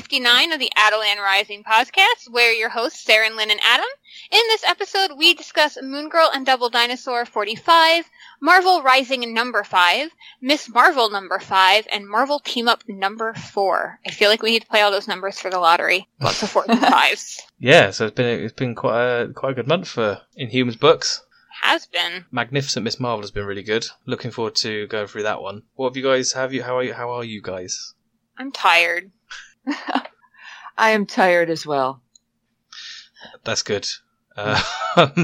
welcome to episode 59 of the Attilan Rising podcast. We're your hosts, Sarah, Lynn, and Adam. In this episode, we discuss Moon Girl and Devil Dinosaur 45, Marvel Rising number 5, Miss Marvel number 5, and Marvel Team Up number 4. I feel like we need to play all those numbers for the lottery. Lots of fours and fives. Yeah, so it's been it's been quite a quite a good month for Inhumans books. Has been. Magnificent Miss Marvel has been really good. Looking forward to going through that one. What have you guys? Have you? How are you? How are you guys? I'm tired. I am tired as well. That's good. Uh,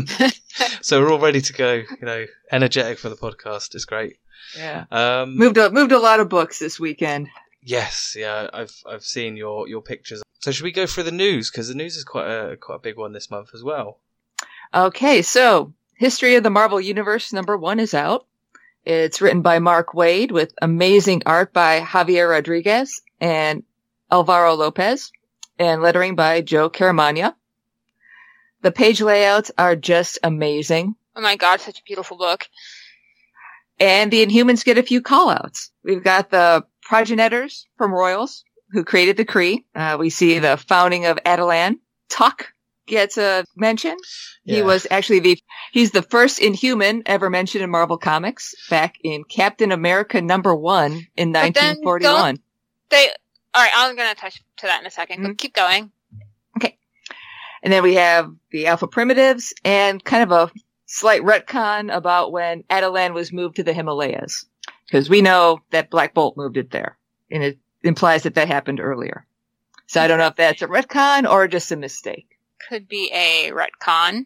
so we're all ready to go. You know, energetic for the podcast. It's great. Yeah. Um, Moved a, moved a lot of books this weekend. yes, yeah, I've I've seen your your pictures. So should we go through the news? Because the news is quite a quite a big one this month as well. Okay, so History of the Marvel Universe number one is out. It's written by Mark Waid with amazing art by Javier Rodriguez and Alvaro Lopez and lettering by Joe Caramagna. The page layouts are just amazing. Oh my god, such a beautiful book. And the Inhumans get a few callouts. We've got the progenitors from Royals who created the Kree. Uh, we see the founding of Attilan. Tuk gets a mention. He was actually the, he's the first Inhuman ever mentioned in Marvel Comics back in Captain America number one in But then 1941. They. Alright, I'm gonna touch to that in a 2nd Mhm. Keep going. Okay. And then we have the Alpha Primitives and kind of a slight retcon about when Attilan was moved to the Himalayas. Because we know that Black Bolt moved it there. And it implies that that happened earlier. So I don't know if that's a retcon or just a mistake. could be a retcon.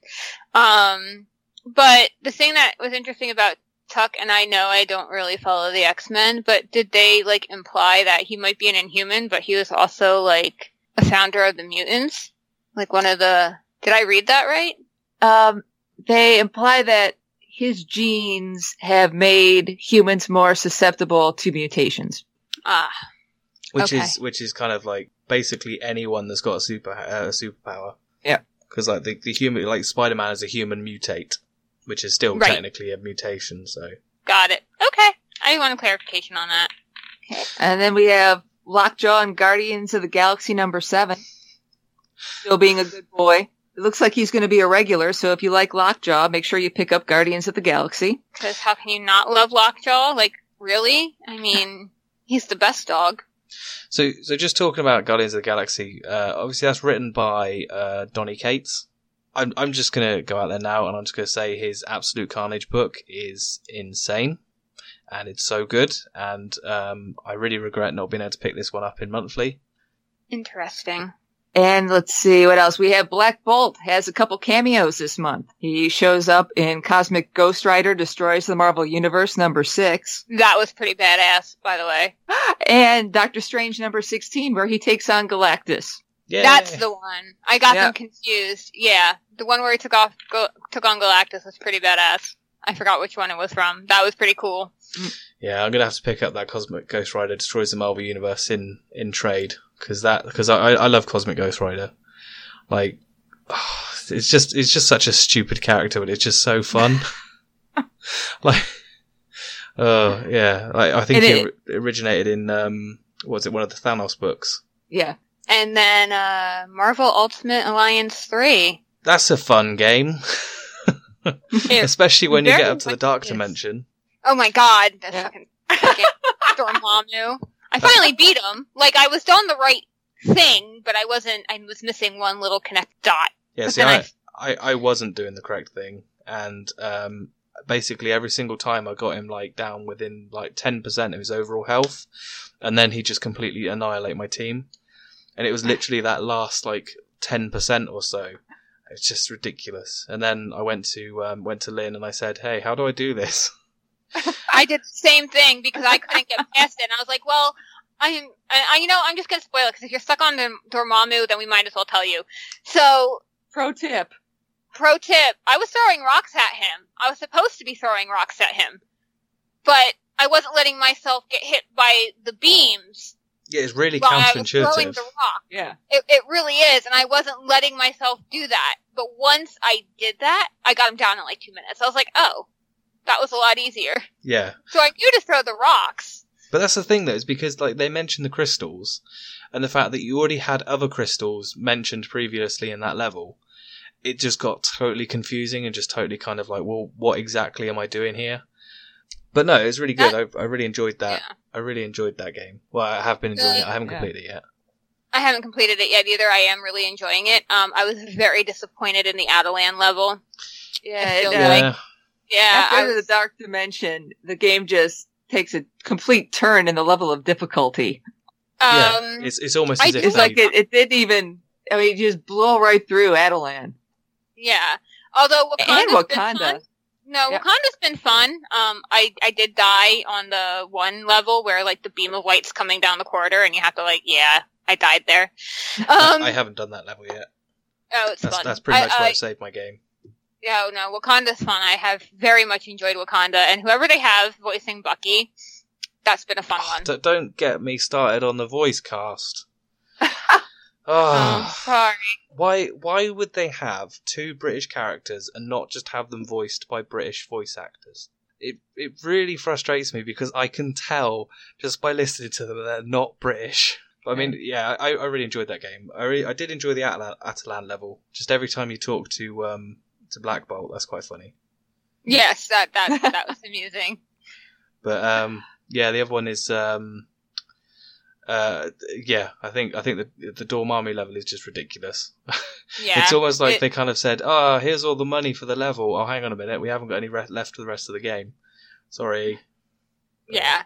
Um, but the thing that was interesting about Tuk, and I know I don't really follow the X-Men, but did they, like, imply that he might be an Inhuman, but he was also, like, a founder of the mutants? Like one of the, did I read that right? Um, they imply that his genes have made humans more susceptible to mutations. Ah, which Okay. is which is kind of like basically anyone that's got a super uh, a superpower. Yeah. because like the the human like Spider Man is a human mutate, which is still Right. technically a mutation. So got it. Okay. I want a clarification on that. And then we have Lockjaw and Guardians of the Galaxy number seven. Still being a good boy. It looks like he's going to be a regular, so if you like Lockjaw, make sure you pick up Guardians of the Galaxy. Because how can you not love Lockjaw? Like, really? I mean, he's the best dog. so so just talking about Guardians of the Galaxy, uh, obviously that's written by uh, Donny Cates. I'm I'm just gonna go out there now and I'm just gonna say his Absolute Carnage book is insane. And it's so good, and um, I really regret not being able to pick this one up in monthly. Interesting. And let's see what else. We have Black Bolt has a couple cameos this month. He shows up in Cosmic Ghost Rider Destroys the Marvel Universe number six That was pretty badass, by the way. and Doctor Strange number 16 where he takes on Galactus. Yeah, That's the one. I got Yeah. them confused. Yeah, the one where he took off, go, took on Galactus was pretty badass. I forgot which one it was from. That was pretty cool. Yeah, I'm gonna have to pick up that Cosmic Ghost Rider destroys the Marvel Universe in in trade because that because I I love Cosmic Ghost Rider. Like, it's just it's just such a stupid character, but it's just so fun. like, oh yeah, like, I think And it, ori- originated in um, what was it one of the Thanos books? Yeah. And then uh Marvel Ultimate Alliance three. That's a fun game, especially when you get up to the Dark. Dimension. oh my god, that Yeah. fucking, fucking Dormammu. I finally beat him. Like I was doing the right thing, but I wasn't. I was missing one little connect dot. Yeah, see, I, I, I wasn't doing the correct thing, and um, basically every single time I got him like down within like ten percent of his overall health, and then he just completely annihilate my team, and it was literally that last like ten percent or so. It's just ridiculous. And then I went to um, went to Lynn and I said, "Hey, how do I do this?" I did the same thing because I couldn't get past it, and I was like, "Well, I'm, I, I- you know, I'm just gonna spoil it because if you're stuck on the Dormammu, then we might as well tell you." So, Pro tip. pro tip: I was throwing rocks at him. I was supposed to be throwing rocks at him, but I wasn't letting myself get hit by the beams Yeah, it's really while I was throwing counterintuitive. the rock. Yeah. It, it really is, and I wasn't letting myself do that. But once I did that, I got him down in like two minutes. I was like, "Oh, that was a lot easier." Yeah, So I knew to throw the rocks, But that's the thing, though, is because like they mentioned the crystals, and the fact that you already had other crystals mentioned previously in that level, it just got totally confusing and just totally kind of like, well, what exactly am I doing here? But no, it was really good. I, I really enjoyed that. Yeah. I really enjoyed that game. Well, I have been enjoying it. I haven't Yeah. completed it yet. I haven't completed it yet either. I am really enjoying it. Um, I was very disappointed in the Attilan level. Yeah, it, feel uh, like- Yeah, Yeah, after was- the Dark Dimension, the game just takes a complete turn in the level of difficulty. yeah. um, It's it's almost I as if It's they- like it, it didn't even. I mean, it just blew right through Attilan yeah. Although Wakanda's and been Wakanda. No, Yeah. Wakanda's been fun. Um, I I did die on the one level where like the beam of light's coming down the corridor, and you have to like, yeah, I died there. Um, I haven't done that level yet. oh, it's That's fun. that's pretty I- much where I- I've saved my game. Yeah, oh, no, Wakanda's fun. I have very much enjoyed Wakanda, and whoever they have voicing Bucky, that's been a fun one. Don't get me started on the voice cast. Oh, Oh, sorry. why why would they have two British characters and not just have them voiced by British voice actors? It it really frustrates me because I can tell just by listening to them that they're not British. But I mean, yeah, I, I really enjoyed that game. I really, I did enjoy the Attilan, Attilan level. Just every time you talk to um to Black Bolt, that's quite funny. Yes, that that that was amusing. But um, yeah, the other one is um, uh, yeah, I think I think the the Dormammu level is just ridiculous. Yeah, it's almost like it- they kind of said, "Oh, here's all the money for the level. Oh, hang on a minute, we haven't got any re- left for the rest of the game. Sorry." Yeah.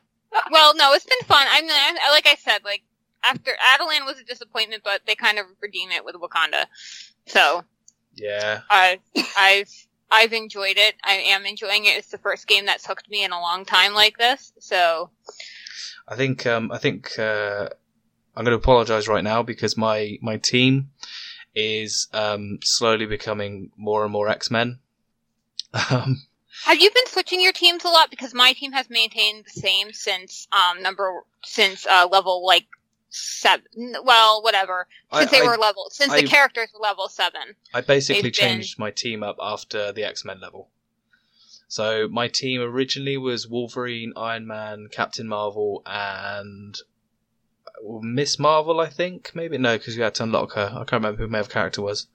Well, no, it's been fun. I mean, I, like I said, like after Attilan was a disappointment, but they kind of redeem it with Wakanda. So Yeah, I, I've I've enjoyed it. I am enjoying it. It's the first game that's hooked me in a long time like this. So I think um, I think uh, I'm going to apologize right now because my my team is um, slowly becoming more and more X Men. Um, have you been switching your teams a lot? Because my team has maintained the same since um number since uh level like seven. Well, whatever. Since I, they I- were level since I- the characters were level seven. I basically They've been- changed my team up after the X Men level. So my team originally was Wolverine, Iron Man, Captain Marvel, and uh, Miss Marvel. I think maybe no, because you had to unlock her. I can't remember who my other character was.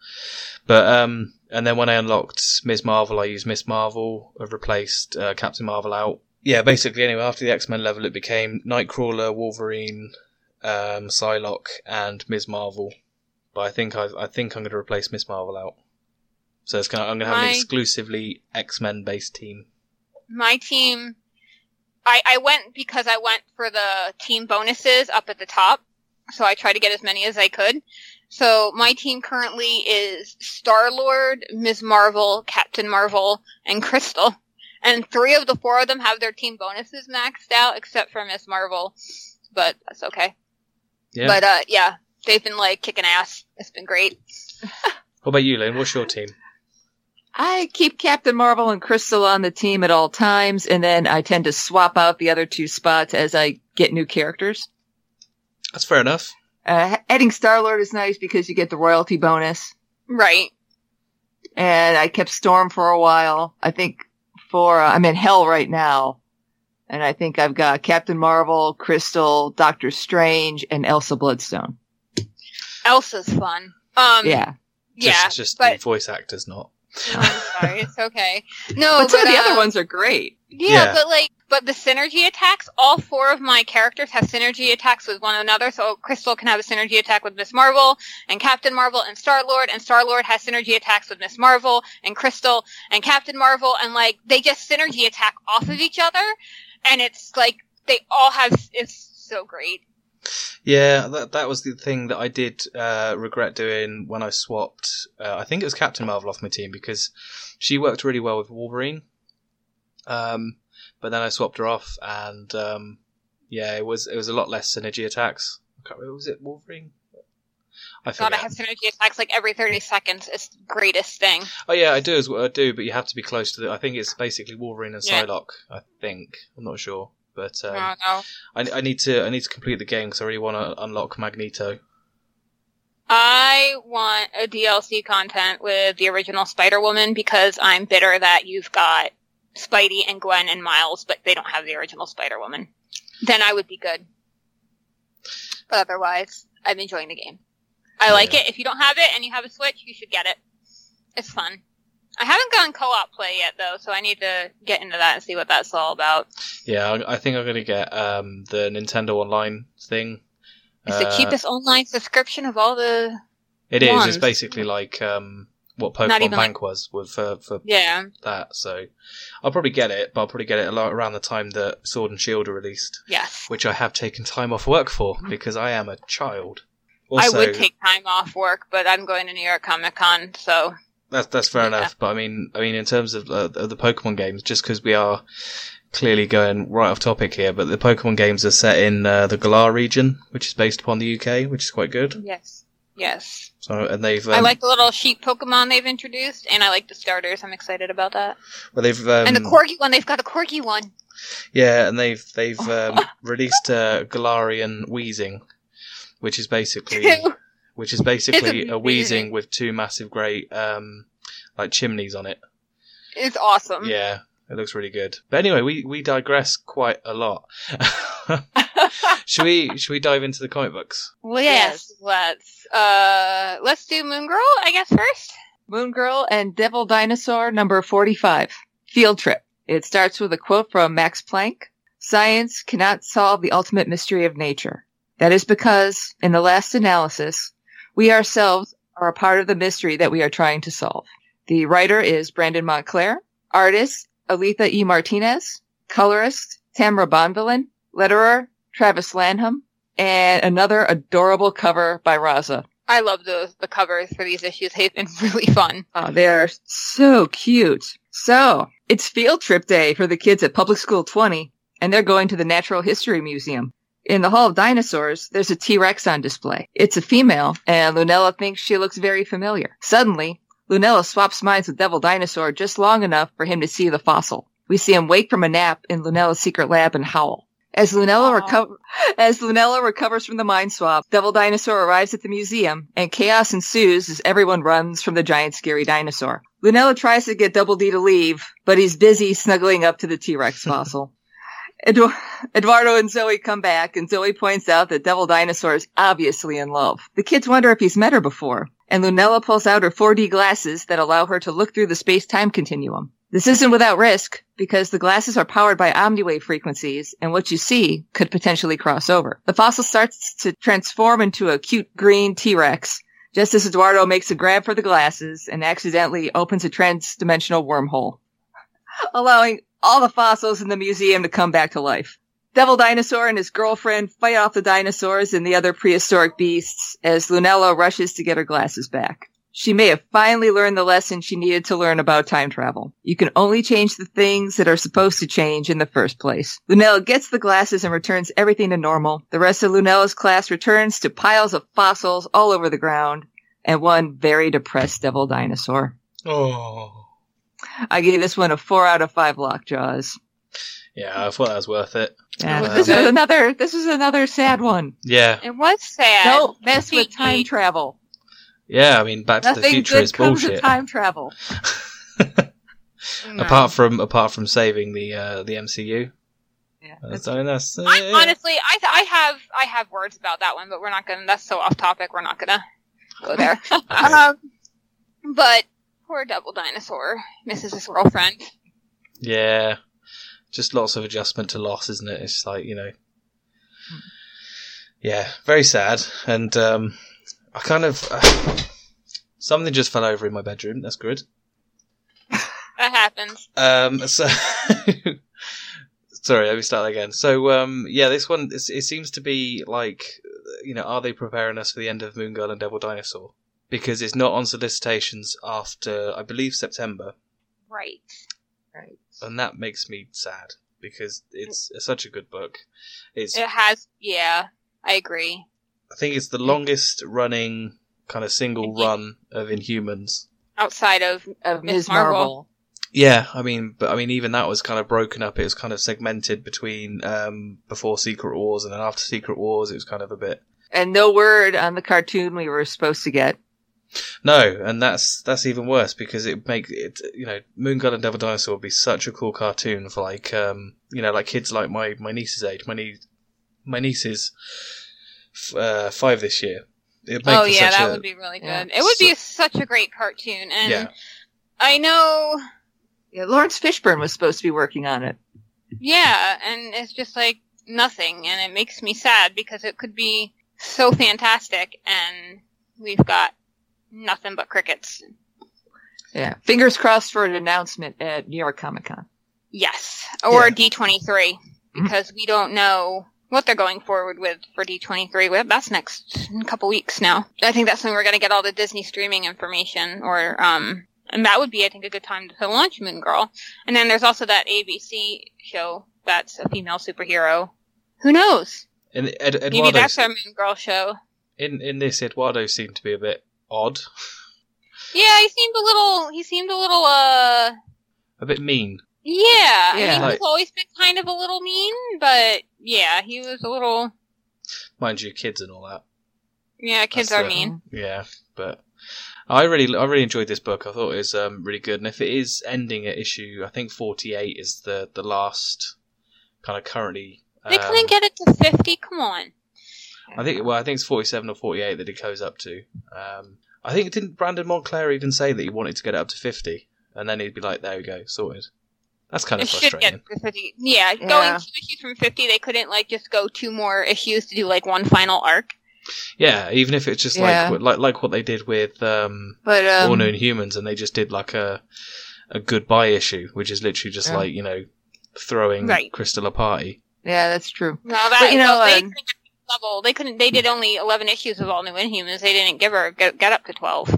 But um, and then when I unlocked Miss Marvel, I used Miss Marvel. I've replaced uh, Captain Marvel out. Yeah, basically. Anyway, after the X Men level, it became Nightcrawler, Wolverine, um, Psylocke, and Ms. Marvel. But I think I've, I think I'm going to replace Ms. Marvel out. So it's gonna, I'm going to have My- an exclusively X Men based team. my team I, I went because I went for the team bonuses up at the top. So I tried to get as many as I could. So my team currently is Star Lord, Ms. Marvel, Captain Marvel, and Crystal. And three of the four of them have their team bonuses maxed out, except for Miss Marvel. But that's okay. Yeah. But uh yeah, they've been like kicking ass. It's been great. what about you, Lynn? What's your team? I keep Captain Marvel and Crystal on the team at all times, and then I tend to swap out the other two spots as I get new characters. That's fair enough. Uh, adding Star Lord is nice because you get the royalty bonus, Right. and I kept Storm for a while. I think for uh, I'm in Hell right now, and I think I've got Captain Marvel, Crystal, Doctor Strange, and Elsa Bloodstone. Elsa's fun. Um yeah, Just, yeah. just but the voice actors, not. No, I'm sorry, it's okay. No, but some of the other ones are great. Yeah, Yeah. but like, but the synergy attacks, all four of my characters have synergy attacks with one another. So Crystal can have a synergy attack with Miss Marvel and Captain Marvel and Star Lord, and Star Lord has synergy attacks with Miss Marvel and Crystal and Captain Marvel, and like they just synergy attack off of each other, and it's like they all have. It's so great. Yeah, that that was the thing that I did uh, regret doing when I swapped. Uh, I think it was Captain Marvel off my team because she worked really well with Wolverine. Um, but then I swapped her off, and um, yeah, it was it was a lot less synergy attacks. I can't remember, was it Wolverine? I God, I have synergy attacks like every thirty seconds. It's the greatest thing. Oh yeah, I do as well. I do, but you have to be close to the. I think it's basically Wolverine and Yeah. Psylocke. I think I'm not sure, but um, I don't. I, I need to I need to complete the game because I really want to unlock Magneto. I want a DLC content with the original Spider Woman because I'm bitter that you've got Spidey and Gwen and Miles, but they don't have the original Spider Woman. then I would be good. But otherwise, I'm enjoying the game. I like Yeah. it. If you don't have it and you have a Switch, you should get it. It's fun. I haven't gone co-op play yet though, so I need to get into that and see what that's all about. Yeah, I, think I'm gonna get um, the Nintendo Online thing. It's the Uh, cheapest online subscription of all the. It is. It's basically like um, what Pokemon even like- Bank was with uh, for Yeah. that. So I'll probably get it, but I'll probably get it a lot around the time that Sword and Shield are released, Yes. which I have taken time off work for because I am a child. Also, I would take time off work, but I'm going to New York Comic Con, so That's that's fair Yeah. enough, but I mean, I mean, in terms of, uh, of the Pokemon games, just because we are clearly going right off topic here, but the Pokemon games are set in uh, the Galar region, which is based upon the UK, which is quite good. yes, yes. So, and they've I um, like the little sheep Pokemon they've introduced, and I like the starters. I'm excited about that. well, they've um, and the corgi one, they've got a corgi one. yeah, and they've they've um, released uh, Galarian Wheezing, which is basically which is basically a. Wheezing with two massive great um, like chimneys on it. it's awesome. Yeah, it looks really good. But anyway, we, we digress quite a lot. should we should we dive into the comic books? Well, yes, let's uh let's do Moon Girl, I guess first. Moon Girl and Devil Dinosaur number 45. Field Trip. It starts with a quote from Max Planck. Science cannot solve the ultimate mystery of nature. That is because, in the last analysis, we ourselves are a part of the mystery that we are trying to solve. The writer is Brandon Montclare. Artist, Alitha E. Martinez. Colorist, Tamara Bonvillain. Letterer, Travis Lanham. And another adorable cover by Raza. I love the the covers for these issues. They've been really fun. Oh, they are so cute. So, it's field trip day for the kids at Public School 20, and they're going to the Natural History Museum. In the Hall of Dinosaurs, there's a T-Rex on display. It's a female, and Lunella thinks she looks very familiar. Suddenly, Lunella swaps minds with Devil Dinosaur just long enough for him to see the fossil. We see him wake from a nap in Lunella's secret lab and howl. As Lunella, reco- as Lunella recovers from the mind swap, Devil Dinosaur arrives at the museum, and chaos ensues as everyone runs from the giant scary dinosaur. Lunella tries to get Double D to leave, but he's busy snuggling up to the T-Rex fossil. Edu- Eduardo and Zoe come back, and Zoe points out that Devil Dinosaur is obviously in love. The kids wonder if he's met her before, and Lunella pulls out her 4D glasses that allow her to look through the space-time continuum. This isn't without risk, because the glasses are powered by omniwave frequencies, and what you see could potentially cross over. The fossil starts to transform into a cute green T-Rex, just as Eduardo makes a grab for the glasses and accidentally opens a trans-dimensional wormhole, allowing all the fossils in the museum to come back to life. Devil Dinosaur and his girlfriend fight off the dinosaurs and the other prehistoric beasts as Lunella rushes to get her glasses back. She may have finally learned the lesson she needed to learn about time travel. You can only change the things that are supposed to change in the first place. Lunella gets the glasses and returns everything to normal. The rest of Lunella's class returns to piles of fossils all over the ground and one very depressed devil dinosaur. Oh, I gave this one a four out of five lockjaws. yeah, I thought that was worth it. Yeah, Wow. this is another. This is another sad one. Yeah, It was sad. Don't mess with time travel. yeah. I mean, Back to the Future good is comes bullshit. of time travel. No. apart from apart from saving the uh, the MCU. Yeah, That's, I mean, that's uh, I, honestly, I I have I have words about that one, but we're not gonna. That's so off topic. We're not gonna go there. um, but poor Devil Dinosaur misses his girlfriend. yeah, just lots of adjustment to loss, isn't it? It's like you know, yeah, very sad. And um, I kind of uh, something just fell over in my bedroom. That's good. That happens. Um, so sorry, let me start again. So, um, yeah, this one it, it seems to be like, you know, are they preparing us for the end of Moon Girl and Devil Dinosaur? Because it's not on solicitations after, I believe, September, Right. Right. and that makes me sad because it's, such a good book. It's, It has. Yeah, I agree. I think, it's the longest running kind of single Indeed. run of Inhumans. Outside of Of Ms. Ms. Marvel. Marvel. Yeah, I mean, but I mean, even that was kind of broken up. It was kind of segmented between um, before Secret Wars and then after Secret Wars. It was kind of a bit And no word on the cartoon we were supposed to get. No, and that's that's even worse because it make it you know Moon Girl and Devil Dinosaur would be such a cool cartoon for like um you know like kids like my my niece's age. My niece my niece is uh, five this year. It'd Oh yeah, such that a- would be really good. Yeah. It would be So- such a great cartoon, and yeah. I know, Yeah, Laurence Fishburne was supposed to be working on it. yeah, and it's just like nothing, and it makes me sad because it could be so fantastic, and we've got nothing but crickets. Yeah. Fingers crossed for an announcement at New York Comic Con. Yes, or Yeah. D23 because we don't know what they're going forward with for D23. Well, That's next in a couple weeks now. I think that's when we're going to get all the Disney streaming information, or um, and that would be I think a good time to launch Moon Girl. And then there's also that ABC show that's a female superhero. Who knows? And Ed, Maybe Eduardo, that's our Moon Girl show. in in this, Eduardo seemed to be a bit odd, Yeah, he seemed a little. He seemed a little. Uh, a bit mean. yeah. I Yeah. mean, Like- he's always been kind of a little mean, but yeah, he was a little. Mind you, kids and all that. Yeah, kids That's are the- mean. Yeah, but I really, I really enjoyed this book. I thought it was um, really good, and if it is ending at issue, I think forty-eight is the the last kind of currently. They um, couldn't get it to 50. Come on. I think, well, I think it's forty-seven or forty-eight that it goes up to. Um, I think didn't Brandon Montclare even say that he wanted to get it up to fifty, and then he'd be like, "There we go, sorted." That's kind of should frustrating. get to 50. Yeah, Yeah. going two issues from 50, they couldn't like just go two more issues to do like one final arc. Yeah, even if it's just Yeah. like like like what they did with um, But um, All New Inhumans, and they just did like a a goodbye issue, which is literally just Yeah. like you know throwing Right. Crystal a party. yeah, that's true. No, that But, you know, well, um, couldn't get to level. They couldn't. They did only 11 issues of All New Inhumans. They didn't give her get, get up to 12.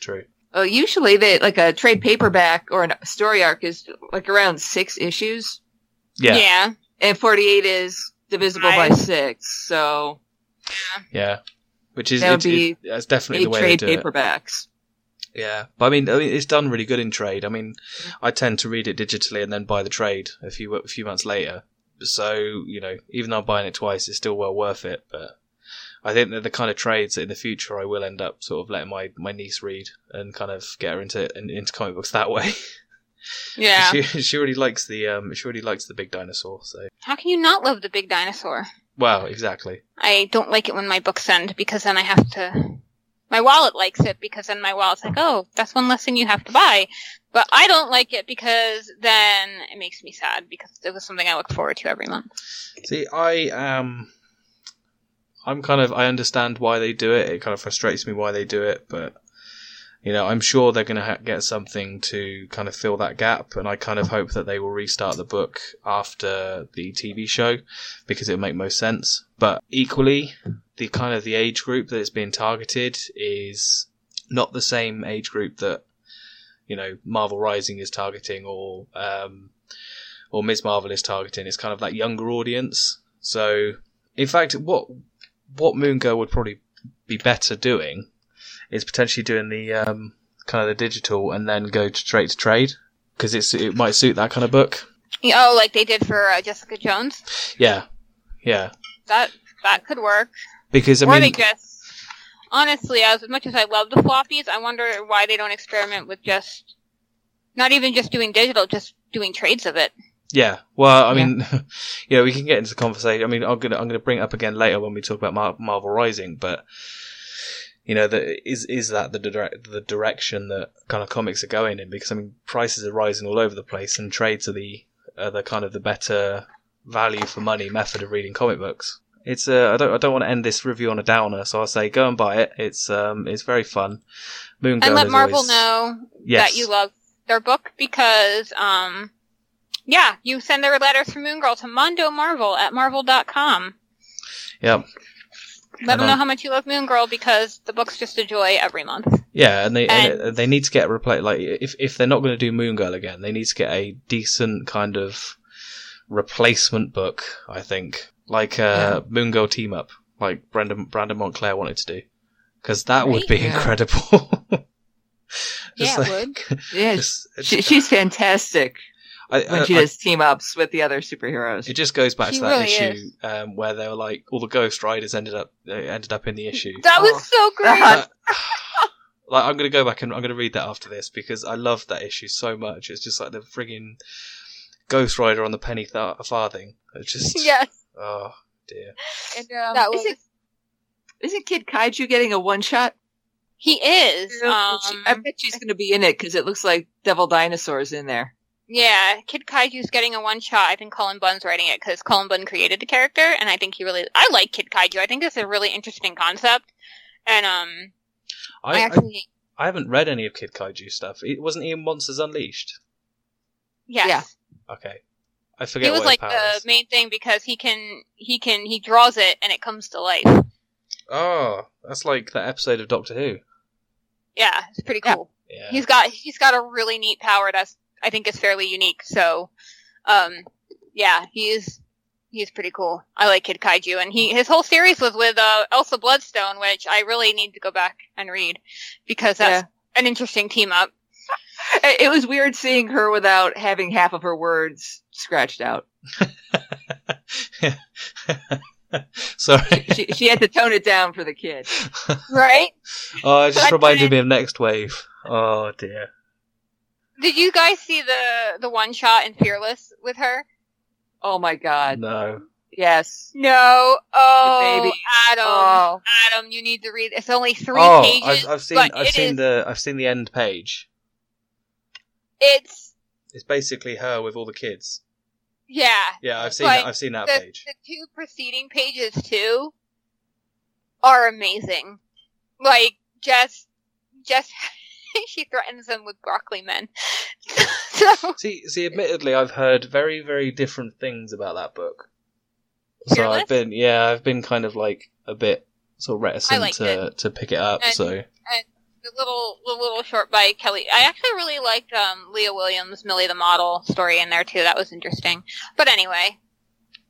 True. Well, usually they like a trade paperback or a story arc is like around six issues, Yeah, yeah, yeah. and forty-eight is divisible by six. So Yeah. which is That would it, be it, that's definitely eight the way trade they do it. paperbacks. Yeah, but I mean, I mean, it's done really good in trade. I mean, I tend to read it digitally and then buy the trade a few a few months later. So you know, even though I'm buying it twice, it's still well worth it. But I think they're the kind of trades that in the future I will end up sort of letting my, my niece read and kind of get her into into comic books that way. Yeah. she she already likes the um she already likes the big dinosaur. So How can you not love the big dinosaur? well, exactly. I don't like it when my books end because then I have to. My wallet likes it because then my wallet's like, oh, that's one less thing you have to buy. But I don't like it because then it makes me sad because it was something I look forward to every month. See, I um, I'm kind of I understand why they do it. It kind of frustrates me why they do it, but you know, I'm sure they're going to ha- get something to kind of fill that gap, and I kind of hope that they will restart the book after the TV show because it would make most sense. But equally, the kind of the age group that it's being targeted is not the same age group that you know Marvel Rising is targeting or um, or Ms. Marvel is targeting. It's kind of that younger audience. So, in fact, what what Moon Girl would probably be better doing is potentially doing the um, kind of the digital and then go straight to trade because it's it might suit that kind of book. Oh, like they did for uh, Jessica Jones. Yeah, yeah. That that could work. Because I or they mean, just honestly, as much as I love the floppies, I wonder why they don't experiment with just not even just doing digital, just doing trades of it. Yeah, well, I Yeah. mean, yeah, know, we can get into the conversation. I mean, I'm gonna I'm gonna bring it up again later when we talk about Mar- Marvel Rising, but you know, the, is is that the direct the direction that kind of comics are going in? Because I mean, prices are rising all over the place, and trades are the are the kind of the better value for money method of reading comic books. It's uh, I don't I don't want to end this review on a downer, so I'll say go and buy it. It's um it's very fun. Moon Girl and let Marvel always- know yes. that you love their book because, um, yeah, you send their letters from Moon Girl to Mondo Marvel at marvel.com. Yep. Let And them know how much you love Moon Girl because the book's just a joy every month. Yeah, and they and And- they need to get a replay like if if they're not going to do Moon Girl again, they need to get a decent kind of replacement book. I think like uh, Moon Girl team up, like Brandon Brandon Montclare wanted to do, because that would be Yeah. incredible. Yeah, it like, Yeah, just- she, she's fantastic I, when I- she I- does team ups with the other superheroes. it just goes back She to that really issue um, where they were like all the Ghost Riders ended up uh, ended up in the issue. That Oh. was so great. Uh, like I'm gonna go back and I'm gonna read that after this because I love that issue so much. It's just like the frigging Ghost Rider on the penny th- farthing. It's just yes. Oh dear. And, um, That was isn't, isn't Kid Kaiju getting a one shot? he is. Um, I bet she's going to be in it because it looks like Devil Dinosaur's in there. Yeah, Kid Kaiju's getting a one shot. I think Cullen Bunn's writing it because Cullen Bunn created the character, and I think he really. I like Kid Kaiju. I think it's a really interesting concept, and um, I, I, I, actually I haven't read any of Kid Kaiju stuff. It wasn't even Monsters Unleashed? yes. Yeah. Okay, I forget. He was what like the is. main thing because he can he can he draws it and it comes to life. Oh, that's like that episode of Doctor Who. Yeah, it's pretty cool. Yeah. He's got he's got a really neat power that's I think is fairly unique. So, um, yeah, he's he's pretty cool. I like Kid Kaiju, and he his whole series was with uh, Elsa Bloodstone, which I really need to go back and read because that's an interesting team up. It it was weird seeing her without having half of her words scratched out. Sorry. She, she had to tone it down for the kid. Right? oh, it just But- reminded me of Nextwave. Oh dear. Did you guys see the the one shot in Fearless with her? Oh my god. No. Yes. No. Oh, baby. Adam, Oh. Adam, you need to read. It's only three oh, pages. I've, I've seen. but I've it seen is- the. I've seen the end page. It's It's basically her with all the kids. yeah. Yeah, I've seen. Like, that, I've seen that the, page. the two preceding pages too are amazing. Like just just she threatens them with broccoli men. so See, see, admittedly, I've heard very, very different things about that book. So Fearless? I've been, yeah, I've been kind of like a bit sort of reticent liked to to pick it up. And- so the little the little short by Kelly. I actually really liked um, Leah Williams, Millie the model story in there too. That was interesting. But anyway,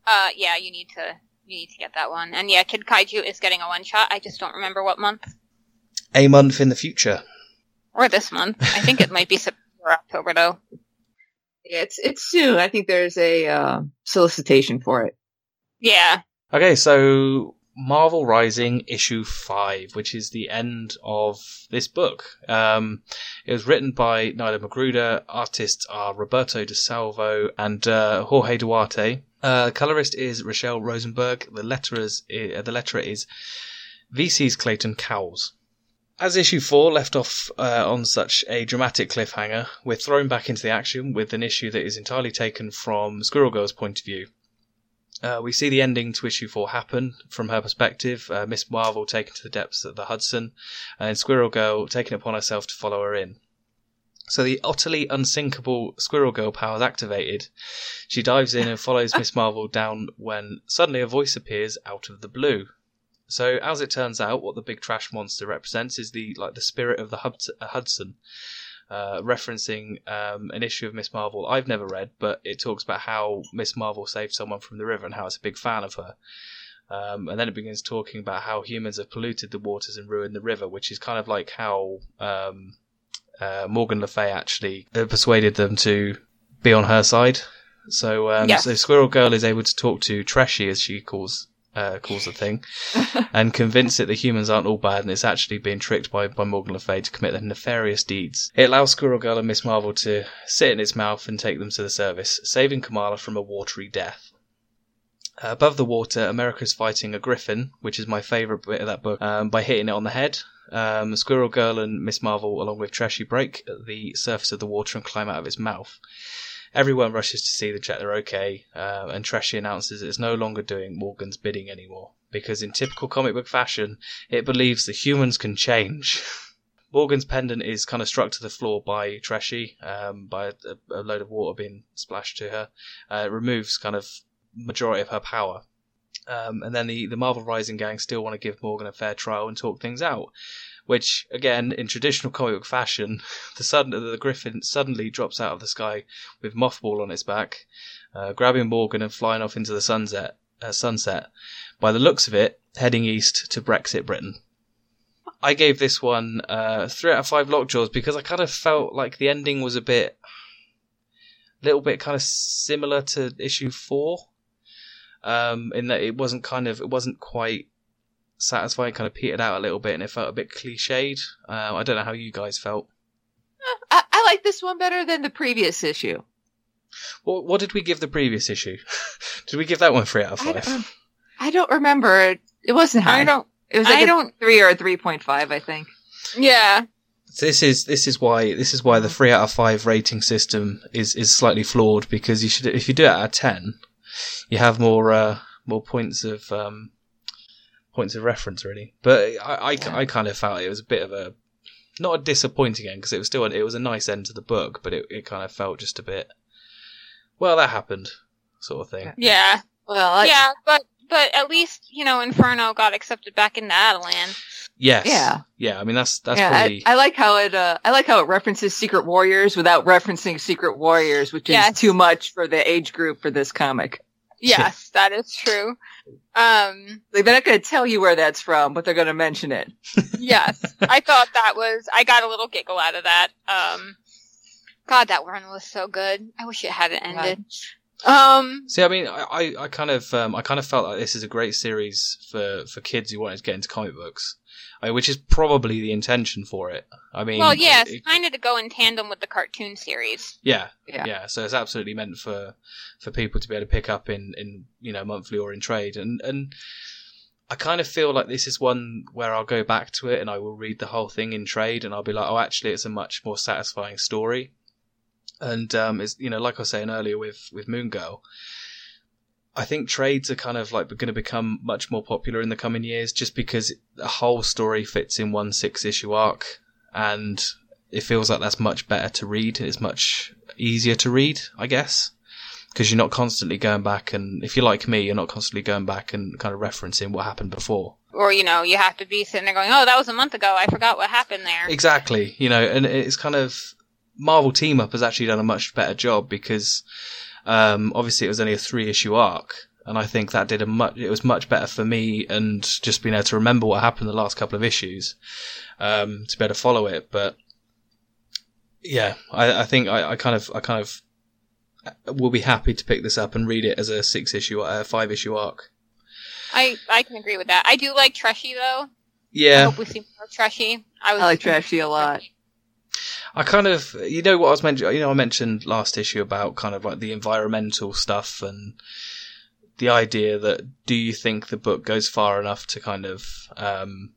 uh, yeah, you need to you need to get that one. And yeah, Kid Kaiju is getting a one shot. I just don't remember what month a month in the future. or this month. I think it might be September or October though. Yeah, it's it's soon. I think there's a uh, solicitation for it. Yeah, Okay, so Marvel Rising issue five, which is the end of this book. Um, it was written by Nilah Magruder. Artists are Roberto Di Salvo and uh, Jorge Duarte. Uh, colorist is Rachelle Rosenberg. The letterers, uh, the letterer is VC's Clayton Cowles. As issue four left off uh, on such a dramatic cliffhanger, we're thrown back into the action with an issue that is entirely taken from Squirrel Girl's point of view. Uh, we see the ending to issue four happen from her perspective. Uh, Miss Marvel taken to the depths of the Hudson, and Squirrel Girl taking upon herself to follow her in. So the utterly unsinkable Squirrel Girl power is activated. She dives in and follows Miss Marvel down when suddenly a voice appears out of the blue. So as it turns out, what the big trash monster represents is the like the spirit of the Hud- Hudson, uh, referencing um, an issue of Miss Marvel I've never read, but it talks about how Miss Marvel saved someone from the river and how it's a big fan of her. Um, and then it begins talking about how humans have polluted the waters and ruined the river, which is kind of like how um, uh, Morgan Le Fay actually uh, persuaded them to be on her side. So, um, Yes. so Squirrel Girl is able to talk to Treshy, as she calls uh, calls the thing, and convince it that humans aren't all bad and it's actually being tricked by, by Morgan Le Fay to commit their nefarious deeds. It allows Squirrel Girl and Miss Marvel to sit in its mouth and take them to the service, saving Kamala from a watery death. Uh, above the water, America's fighting a griffin, which is my favourite bit of that book, um, by hitting it on the head. Um, Squirrel Girl and Miss Marvel, along with Trashy, break the surface of the water and climb out of its mouth. Everyone rushes to see them check they're okay, uh, and Trashy announces it's no longer doing Morgan's bidding anymore, because in typical comic book fashion, it believes that humans can change. Morgan's pendant is kind of struck to the floor by Trashy, um, by a, a load of water being splashed to her. Uh, it removes kind of majority of her power. Um, and then the, the Marvel Rising gang still want to give Morgan a fair trial and talk things out. Which, again, in traditional comic book fashion, the sudden the Griffin suddenly drops out of the sky with Mothball on its back, uh, grabbing Morgan and flying off into the sunset. Uh, sunset. By the looks of it, heading east to Brexit Britain. I gave this one uh, three out of five lockjaws because I kind of felt like the ending was a bit, little bit kind of similar to issue four, um, in that it wasn't kind of it wasn't quite satisfying, kind of petered out a little bit, and it felt a bit cliched. Uh, I don't know how you guys felt. I, I like this one better than the previous issue. What, what did we give the previous issue? did we give that one three out of I five? don't, I don't remember. It wasn't high. I don't. It was like I a don't- three or a three point five, I think. Yeah. So this is this is why this is why the three out of five rating system is is slightly flawed because you should if you do it out of ten, you have more uh, more points of um, points of reference really. But I I, Yeah. I kind of felt it was a bit of a not a disappointing end because it was still it was a nice end to the book, but it, it kind of felt just a bit well that happened sort of thing. Yeah. Well, I, yeah. But but at least you know Inferno got accepted back into Attilan. Yes. Yeah. Yeah. I mean that's that's yeah, probably I, I like how it. Uh, I like how it references Secret Warriors without referencing Secret Warriors, which is Yes. too much for the age group for this comic. Yes, that is true. Um. Like, they're not going to tell you where that's from, but they're going to mention it. Yes, I thought that was. I got a little giggle out of that. Um. God, that run was so good. I wish it hadn't ended. Um. See, I mean, I, I, I kind of, um, I kind of felt like this is a great series for, for kids who wanted to get into comic books, I mean, which is probably the intention for it. I mean, Well, yes, it- kind of to go in tandem with the cartoon series. yeah, Yeah. yeah. So it's absolutely meant for for people to be able to pick up in in you know monthly or in trade, and and I kind of feel like this is one where I'll go back to it and I will read the whole thing in trade, and I'll be like, oh, actually, it's a much more satisfying story. And um, it's you know, like I was saying earlier with with Moon Girl, I think trades are kind of like going to become much more popular in the coming years, just because the whole story fits in one six issue arc, and it feels like that's much better to read. It's much easier to read, I guess, because you're not constantly going back, and if you're like me, you're not constantly going back and kind of referencing what happened before. Or, you know, you have to be sitting there going, oh, that was a month ago. I forgot what happened there. Exactly, you know, and it's kind of Marvel Team Up has actually done a much better job because um, obviously it was only a three issue arc, and I think that did a much. It was much better for me and just being able to remember what happened the last couple of issues um, to be able to follow it. But yeah, I, I think I, I kind of I kind of will be happy to pick this up and read it as a six issue, uh, five issue arc. I, I can agree with that. I do like Treshy, though. Yeah. I Yeah, hope we see more Treshy. I, was, I like Trashy a lot. I kind of, you know, what I was mentioning. You know, I mentioned last issue about kind of like the environmental stuff and the idea that do you think the book goes far enough to kind of, um,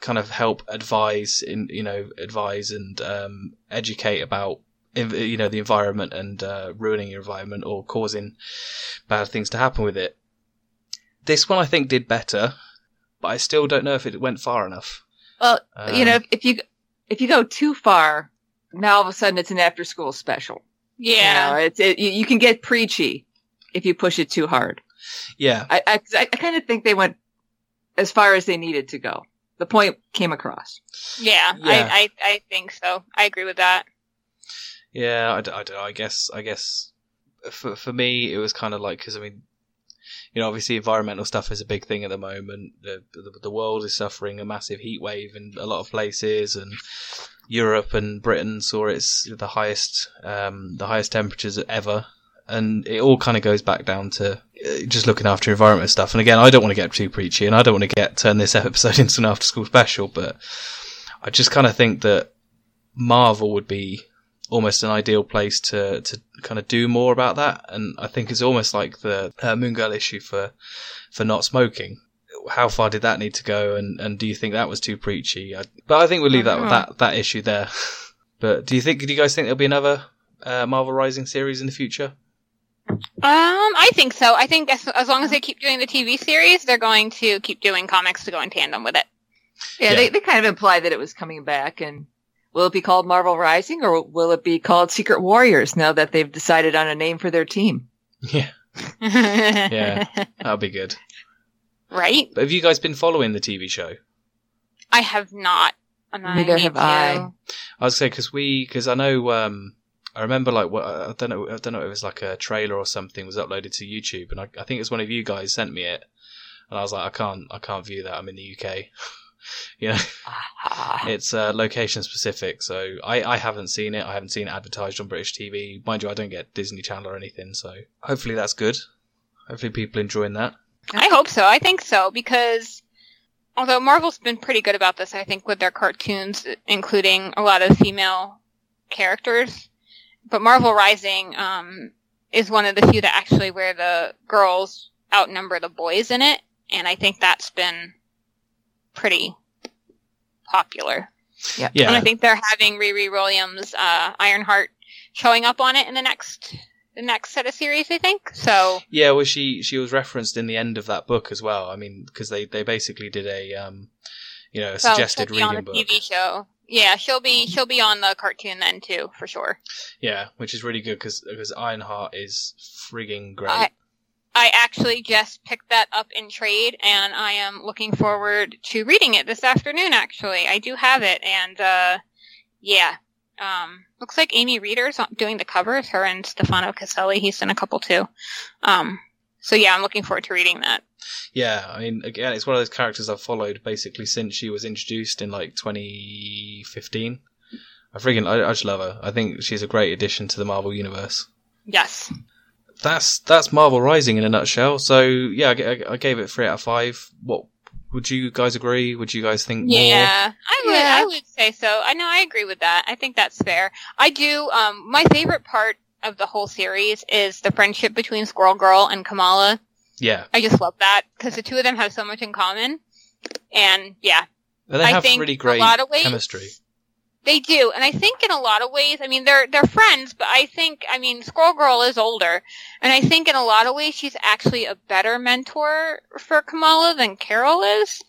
kind of help advise in, you know, advise and um, educate about, you know, the environment and uh, ruining your environment or causing bad things to happen with it. This one I think did better, but I still don't know if it went far enough. Well, you know, Um, if you if you go too far, now all of a sudden it's an after school special. yeah. You, know, it's it, you, you can get preachy if you push it too hard. yeah, I I, 'cause I, I kind of think they went as far as they needed to go. The point came across. Yeah, Yeah. I, I, I think so. I agree with that. Yeah, I, d- I don't. I guess I guess for for me it was kind of like because I mean, you know, obviously environmental stuff is a big thing at the moment. The, the the world is suffering a massive heat wave in a lot of places, and Europe and Britain saw its the highest um, the highest temperatures ever. And it all kind of goes back down to uh, just looking after environment stuff. And again, I don't want to get too preachy, and I don't want to get turn this episode into an after school special, but I just kind of think that Marvel would be almost an ideal place to to kind of do more about that. And I think it's almost like the uh, Moon Girl issue for for not smoking. How far did that need to go? And and do you think that was too preachy? I, but I think we'll leave that Uh-huh. that that issue there. but do you think? Do you guys think there'll be another uh, Marvel Rising series in the future? Um, I think so. I think as, as long as they keep doing the TV series, they're going to keep doing comics to go in tandem with it. Yeah, Yeah. They, they kind of implied that it was coming back. And will it be called Marvel Rising or will it be called Secret Warriors now that they've decided on a name for their team? Yeah, yeah. that'll be good. Right? But have you guys been following the TV show? I have not. And I Neither need have to. I. I was say because we because I know um I remember like what I don't know I don't know if it was like a trailer or something was uploaded to YouTube and I, I think it was one of you guys sent me it and I was like I can't I can't view that I'm in the UK you know Ah. it's uh, location specific so I I haven't seen it. I haven't seen it advertised on British TV mind you I don't get Disney Channel or anything so hopefully that's good. Hopefully people enjoying that. I hope so. I think so because although Marvel's been pretty good about this, I think with their cartoons, including a lot of female characters, but Marvel Rising um, is one of the few that actually where the girls outnumber the boys in it, and I think that's been pretty popular. Yeah. Yeah. And I think they're having Riri Williams, uh, Ironheart showing up on it in the next the next set of series. I think so. Yeah, well, she she was referenced in the end of that book as well. I mean, because they they basically did a um, you know, a Well, suggested she'll be on reading book. TV show. Yeah, she'll be she'll be on the cartoon then too, for sure. Yeah, which is really good because because Ironheart is frigging great. I- I actually just picked that up in trade, and I am looking forward to reading it this afternoon. Actually, I do have it, and uh, yeah, um, looks like Amy Reeder's doing the covers. Her and Stefano Caselli. He's done a couple too. Um, so yeah, I'm looking forward to reading that. Yeah, I mean, again, it's one of those characters I've followed basically since she was introduced in like 2015. I friggin' I, I just love her. I think she's a great addition to the Marvel universe. Yes. That's that's Marvel Rising in a nutshell. So yeah, I gave it three out of five. What would you guys agree? Would you guys think more? Yeah, I would. Yeah. I would say so. I know. I agree with that. I think that's fair. I do. Um, my favorite part of the whole series is the friendship between Squirrel Girl and Kamala. Yeah, I just love that because the two of them have so much in common. And yeah, and they I have think really a great lot of ways- chemistry. They do. And I think in a lot of ways, I mean, they're they're friends, but I think, I mean, Squirrel Girl is older, and I think in a lot of ways she's actually a better mentor for Kamala than Carol is.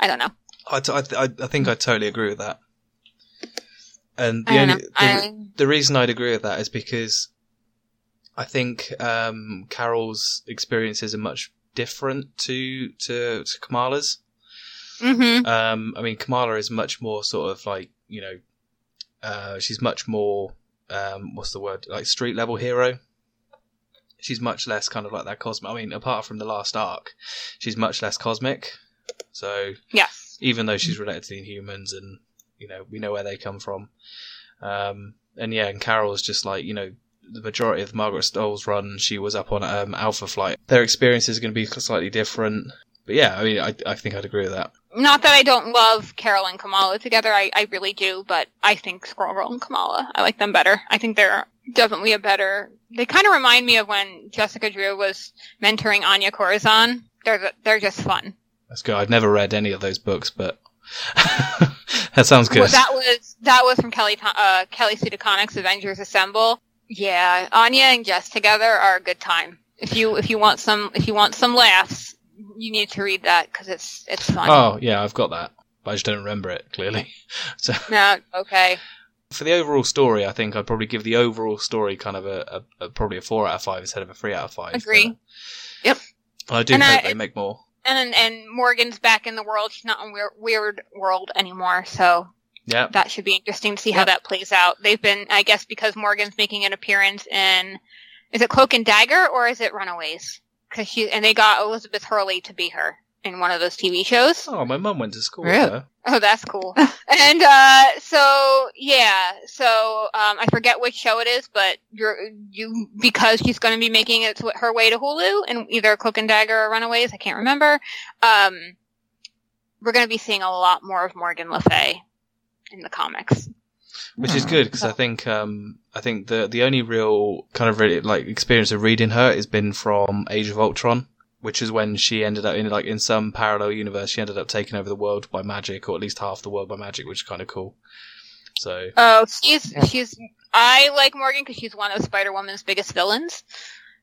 I don't know. I, t- I, th- I I think I totally agree with that. And the only the, I, the reason I'd agree with that is because I think um, Carol's experiences are much different to to, to Kamala's. hmm Um, I mean, Kamala is much more sort of like you know, uh, she's much more um, what's the word like street level hero. She's much less kind of like that cosmic. I mean, apart from the last arc, she's much less cosmic. So Yes. even though she's related to the Inhumans and you know we know where they come from. Um, and yeah, and Carol's just like you know the majority of Margaret Stohl's run, she was up on um, Alpha Flight. Their experiences are going to be slightly different, but yeah, I mean, I, I think I'd agree with that. Not that I don't love Carol and Kamala together, I, I really do, but I think Squirrel Girl and Kamala, I like them better. I think they're definitely a better, they kind of remind me of when Jessica Drew was mentoring Anya Corazon. They're, they're just fun. That's good. I've never read any of those books, but that sounds good. Well, that was, that was from Kelly, uh, Kelly Sue DeConnick's Avengers Assemble. Yeah, Anya and Jess together are a good time. If you, if you want some, if you want some laughs, you need to read that because it's, it's fun. oh yeah, I've got that, but I just don't remember it clearly. So No, okay. for the overall story, I think I'd probably give the overall story kind of a, a, a probably a four out of five instead of a three out of five. Agree. but- Yep. I do And hope I- they make more. and and Morgan's back in the world. She's not in weird, weird world anymore, so Yeah. that should be interesting to see how that plays out. They've been, I guess, because Morgan's making an appearance in, is it Cloak and Dagger or is it Runaways? Because she and they got Elizabeth Hurley to be her in one of those TV shows. Oh, my mom went to school Really? with her. Oh, that's cool. and uh so yeah, so um I forget which show it is, but you're you because she's going to be making it her way to Hulu in either Cloak and Dagger or Runaways, I can't remember. Um we're going to be seeing a lot more of Morgan Le Fay in the comics. which is good because I think um, I think the the only real kind of really like experience of reading her has been from Age of Ultron, which is when she ended up in like in some parallel universe she ended up taking over the world by magic or at least half the world by magic, which is kind of cool. So Oh, she's she's I like Morgan because she's one of Spider Woman's biggest villains.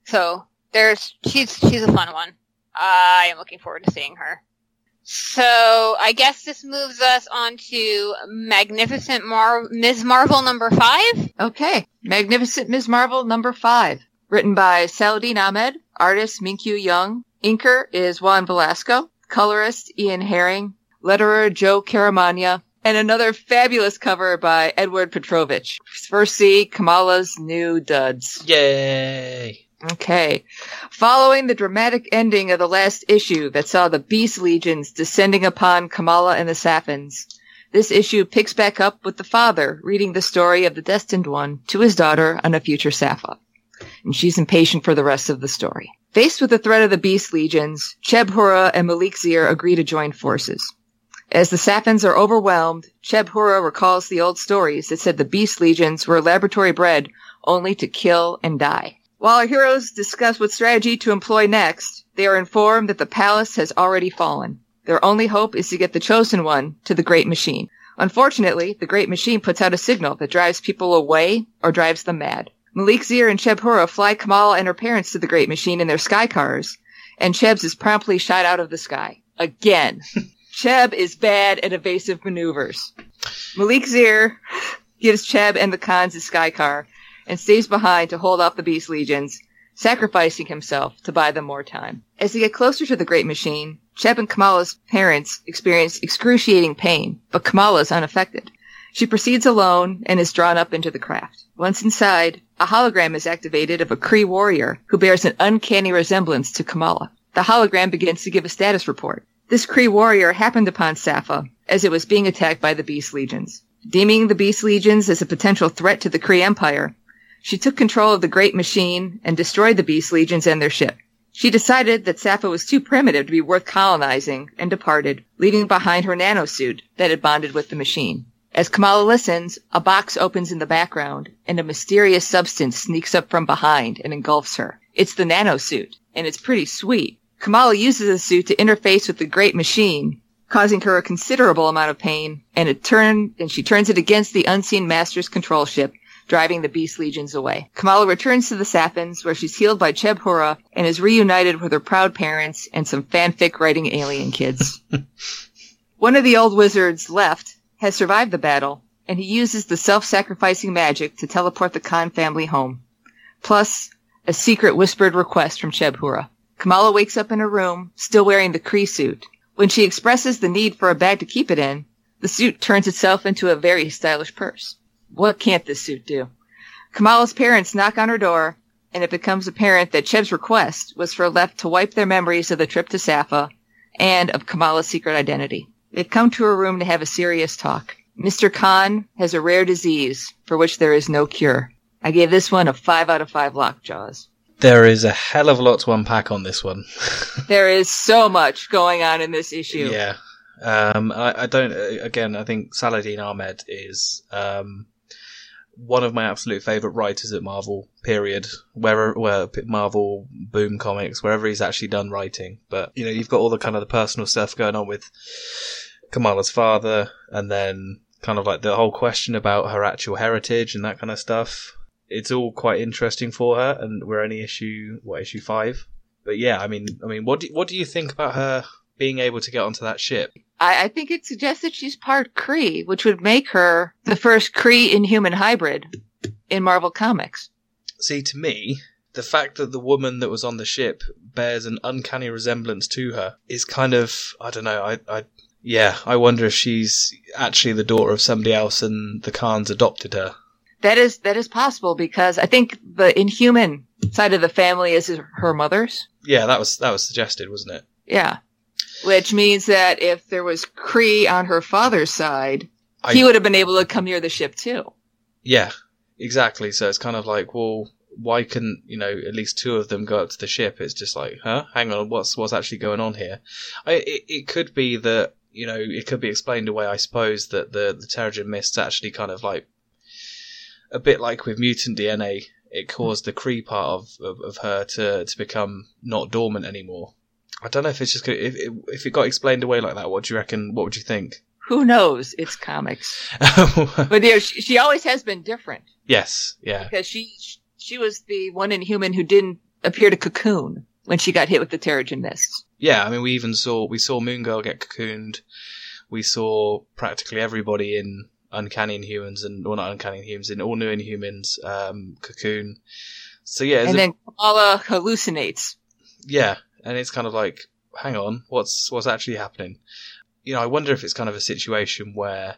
So there's she's she's a fun one. I am looking forward to seeing her. So I guess this moves us on to Magnificent Mar- Ms. Marvel number five. Okay. Magnificent Ms. Marvel number five. Written by Saladin Ahmed. Artist Minkyu Jung. Inker is Juan Velasco. Colorist Ian Herring. Letterer Joe Caramagna. And another fabulous cover by Eduard Petrovich. First see Kamala's new duds. yay! Okay. Following the dramatic ending of the last issue that saw the Beast Legions descending upon Kamala and the Sappans, this issue picks back up with the father reading the story of the Destined One to his daughter on a future Sappha. And she's impatient for the rest of the story. Faced with the threat of the Beast Legions, Cheb Hura and Malik Zir agree to join forces. As the Sappans are overwhelmed, Cheb Hura recalls the old stories that said the Beast Legions were laboratory bred only to kill and die. While our heroes discuss what strategy to employ next, They are informed that the palace has already fallen. Their only hope is to get the chosen one to the Great Machine. Unfortunately, the Great Machine puts out a signal that drives people away or drives them mad. Malik Zir and Cheb Hura fly Kamala and her parents to the Great Machine in their sky cars, and Cheb's is promptly shot out of the sky. Again. Cheb is bad at evasive maneuvers. Malik Zir gives Cheb and the Khans his sky car and stays behind to hold off the Beast Legions, sacrificing himself to buy them more time. As they get closer to the Great Machine, Cheb and Kamala's parents experience excruciating pain, but Kamala is unaffected. She proceeds alone and is drawn up into the craft. Once inside, a hologram is activated of a Kree warrior who bears an uncanny resemblance to Kamala. The hologram begins to give a status report. This Kree warrior happened upon Safa as it was being attacked by the Beast Legions. Deeming the Beast Legions as a potential threat to the Kree Empire, she took control of the Great Machine and destroyed the Beast Legions and their ship. She decided that Safa was too primitive to be worth colonizing and departed, leaving behind her nanosuit that had bonded with the machine. As Kamala listens, a box opens in the background and a mysterious substance sneaks up from behind and engulfs her. It's the nanosuit, and it's pretty sweet. Kamala uses the suit to interface with the great machine, causing her a considerable amount of pain, and it turn and she turns it against the unseen master's control ship, driving the beast legions away. Kamala returns to the Sappins, where she's healed by Cheb Hura and is reunited with her proud parents and some fanfic writing alien kids. One of the old wizards left has survived the battle, and he uses the self-sacrificing magic to teleport the Khan family home. Plus, a secret whispered request from Cheb Hura. Kamala wakes up in her room, still wearing the Kree suit. When she expresses the need for a bag to keep it in, the suit turns itself into a very stylish purse. What can't this suit do? Kamala's parents knock on her door, and it becomes apparent that Cheb's request was for Left to wipe their memories of the trip to Safa and of Kamala's secret identity. They've come to her room to have a serious talk. Mr. Khan has a rare disease for which there is no cure. I gave this one a 5 out of 5 lockjaws. There is a hell of a lot to unpack on this one. There is so much going on in this issue. yeah. Um, I, I don't, uh, again, I think Saladin Ahmed is, um, one of my absolute favorite writers at Marvel, period. Where, where Marvel, Boom Comics, wherever he's actually done writing. But, you know, you've got all the kind of the personal stuff going on with Kamala's father, and then kind of like the whole question about her actual heritage and that kind of stuff. It's all quite interesting for her, and we're only issue what issue five. But yeah, I mean, I mean, what do what do you think about her being able to get onto that ship? I, I think it suggests that she's part Kree, which would make her the first Kree inhuman hybrid in Marvel Comics. See, to me, the fact that the woman that was on the ship bears an uncanny resemblance to her is kind of I don't know. I, I yeah, I wonder if she's actually the daughter of somebody else and the Khans adopted her. That is that is possible because I think the Inhuman side of the family is her mother's. Yeah, that was that was suggested, wasn't it? Yeah, which means that if there was Kree on her father's side, I- he would have been able to come near the ship too. Yeah, exactly. So it's kind of like, well, why couldn't you know at least two of them go up to the ship? It's just like, huh? Hang on, what's what's actually going on here? I, it, it could be that you know it could be explained away. I suppose that the the Terrigen mists actually kind of like a bit like with mutant DNA. It caused the Kree part of, of, of her to, to become not dormant anymore. I don't know if it's just gonna- if, if it got explained away like that. What do you reckon? What would you think? Who knows? It's comics, but you know, she, she always has been different yes, yeah, because she she was the one Inhuman who didn't appear to cocoon when she got hit with the Terrigen mist. yeah. I mean, we even saw we saw Moon Girl get cocooned. We saw practically everybody in Uncanny Inhumans and well, not Uncanny Inhumans in all New Inhumans um, cocoon. So yeah, and a- then Kamala hallucinates. yeah, and it's kind of like, hang on, what's what's actually happening? You know, I wonder if it's kind of a situation where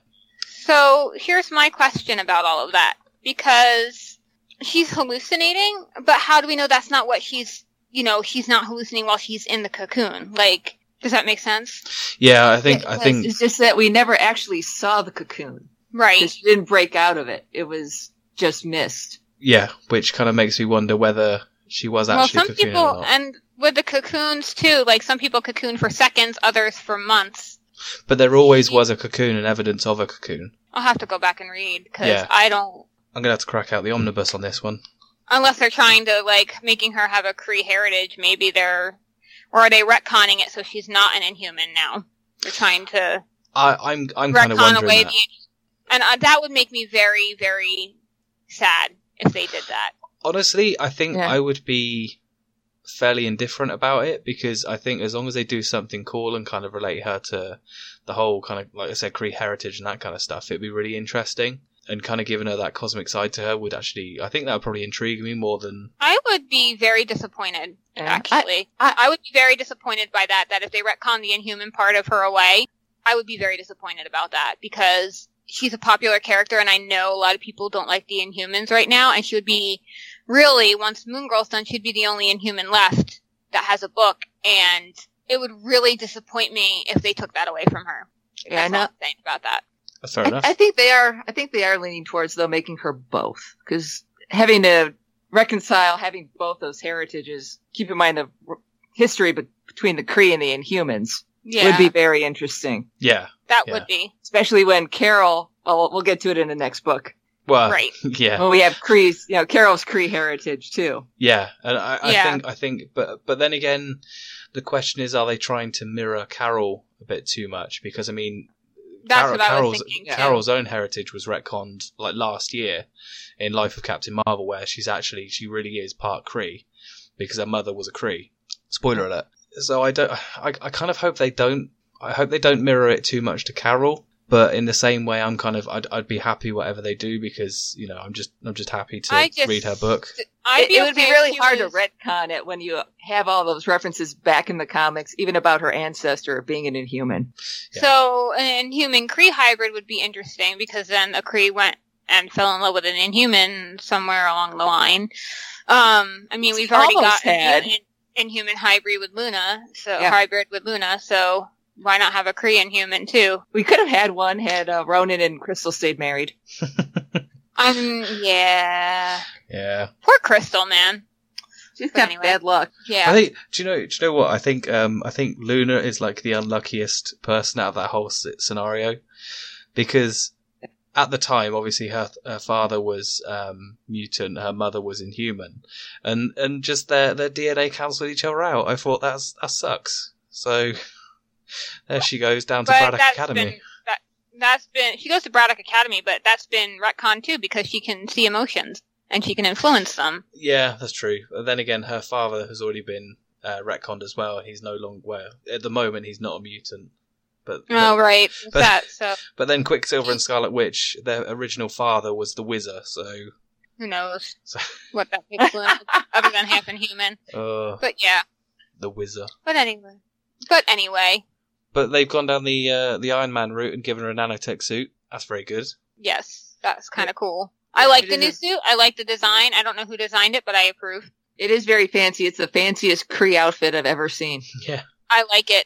So here's my question about all of that. Because she's hallucinating, but how do we know that's not what she's? you know, she's not hallucinating while she's in the cocoon? Like, does that make sense? yeah, I think I think it's just that we never actually saw the cocoon. Right. She didn't break out of it. It was just missed. yeah, which kind of makes me wonder whether she was actually. Well, actually some people, or not. and with the cocoons too, like some people cocoon for seconds, others for months. But there always was a cocoon and evidence of a cocoon. I'll have to go back and read because Yeah. I don't. I'm gonna have to crack out the omnibus on this one. Unless they're trying to like making her have a Kree heritage, maybe they're or are they retconning it so she's not an Inhuman now? They're trying to I, I'm I'm kind of retcon wondering away that. the, and uh, that would make me very, very sad if they did that. Honestly, I think Yeah. I would be fairly indifferent about it because I think as long as they do something cool and kind of relate her to the whole kind of like I said, Kree heritage and that kind of stuff, it'd be really interesting. And kind of giving her that cosmic side to her would actually, I think that would probably intrigue me more than I would be very disappointed. Yeah. Actually, I- I, would be very disappointed by that. That if they retcon the Inhuman part of her away, I would be very disappointed about that because she's a popular character, and I know a lot of people don't like the Inhumans right now. And she would be really once Moon Girl's done, she'd be the only Inhuman left that has a book, and it would really disappoint me if they took that away from her. Yeah, I That's know. all saying about that. that's fair I, enough. I think they are. I think they are leaning towards though making her both because having to reconcile having both those heritages. Keep in mind the history be- between the Kree and the Inhumans Yeah, would be very interesting, yeah. that yeah. would be especially when Carol. Well, we'll get to it in the next book. Well, right. yeah. When we have Kree's, you know, Carol's Kree heritage too. Yeah, and I, I Yeah. think I think, but but then again, the question is, are they trying to mirror Carol a bit too much? Because I mean, That's Carol- what I was Carol's thinking. too. Carol's own heritage was retconned like last year in Life of Captain Marvel, where she's actually she really is part Kree because her mother was a Kree. Spoiler alert. So I don't. I, I kind of hope they don't. I hope they don't mirror it too much to Carol. But in the same way, I'm kind of I'd, I'd be happy whatever they do because you know I'm just I'm just happy to just- read her book. I'd It, be it would be okay if really hard was- to retcon it when you have all those references back in the comics, even about her ancestor being an Inhuman. Yeah. So an Inhuman Kree hybrid would be interesting because then a Kree went and fell in love with an Inhuman somewhere along the line. Um, I mean, we've already got had. an Inhuman hybrid with Luna, so Yeah. hybrid with Luna. So why not have a Kree Inhuman too? We could have had one had uh, Ronan and Crystal stayed married. Um, yeah, yeah. poor Crystal, man. She's got anyway. bad luck. Yeah, I think. Do you know? Do you know what? I think. Um, I think Luna is like the unluckiest person out of that whole scenario, because at the time, obviously, her her father was um, mutant, her mother was inhuman, and and just their their DNA cancelled each other out. I thought that's that sucks. So there she goes down to but Braddock that's Academy. been that. That's been she goes to Braddock Academy, but that's been retcon too because she can see emotions and she can influence them. Yeah, that's true. But then again, her father has already been uh, retconned as well. He's no longer well at the moment. He's not a mutant. But, Oh right, but- that so But then Quicksilver and Scarlet Witch, their original father was the Wizard, so. who knows so what that makes them other than half inhuman. uh, But yeah. the Wizard. But anyway. But anyway, But they've gone down the uh, the Iron Man route and given her a nanotech suit. That's very good. yes, that's kind of cool. I like the new suit. I like the design. I don't know who designed it, but I approve. It is very fancy. It's the fanciest Kree outfit I've ever seen. Yeah. I like it.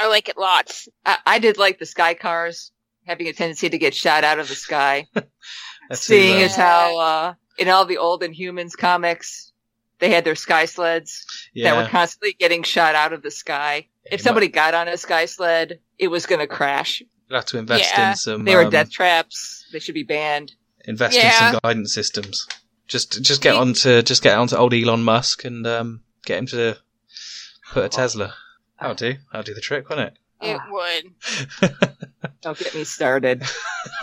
I like it lots. I, I did like the sky cars having a tendency to get shot out of the sky. Seeing as how uh, in all the old Inhumans comics, they had their sky sleds yeah. that were constantly getting shot out of the sky. Yeah, If you somebody got on a sky sled, it was going to crash. might have to invest Yeah. in some. They were um, death traps. They should be banned. Invest in some guidance systems. Just just get onto just get onto old Elon Musk and um, get him to put a Tesla. That'll do. That'll do the trick, won't it? It Ah. would. Don't get me started.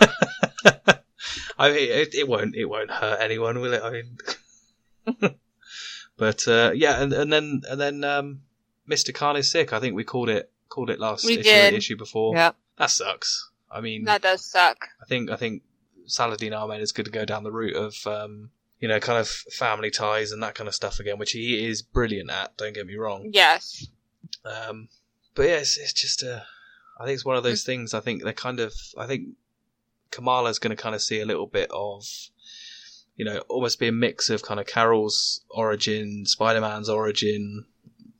I mean, it, it won't it won't hurt anyone, will it? I mean, but uh, yeah, and, and then and then um, Mr. Khan is sick. I think we called it called it last We issue, did. issue before. Yep. That sucks. I mean, That does suck. I think I think Saladin Ahmed is good to go down the route of um, you know kind of family ties and that kind of stuff again, which he is brilliant at. Don't get me wrong. Yes. Um, but yeah, it's, it's just uh, I think it's one of those things. I think they're kind of I think Kamala's going to kind of see a little bit of you know almost be a mix of kind of Carol's origin, Spider Man's origin.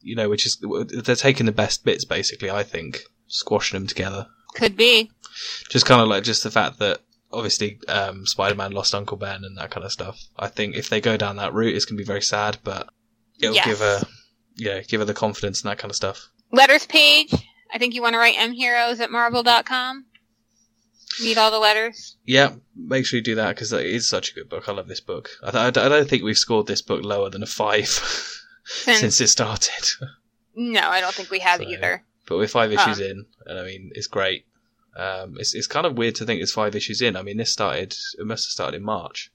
You know, which is they're taking the best bits basically. I think squashing them together Could be. just kind of like just the fact that obviously um, Spider-Man lost Uncle Ben and that kind of stuff. I think if they go down that route, it's gonna be very sad, but it'll Yes. give her, yeah, give her the confidence and that kind of stuff. Letters page. I think you want to write mheroes at marvel.com. Read all the letters. Yeah, make sure you do that because it is such a good book. I love this book. I, th- I don't think we've scored this book lower than a five Since, since it started. No, I don't think we have So- either. But we're five Ah. issues in, and I mean, it's great. Um, it's it's kind of weird to think it's five issues in. I mean, this started. It must have started in March,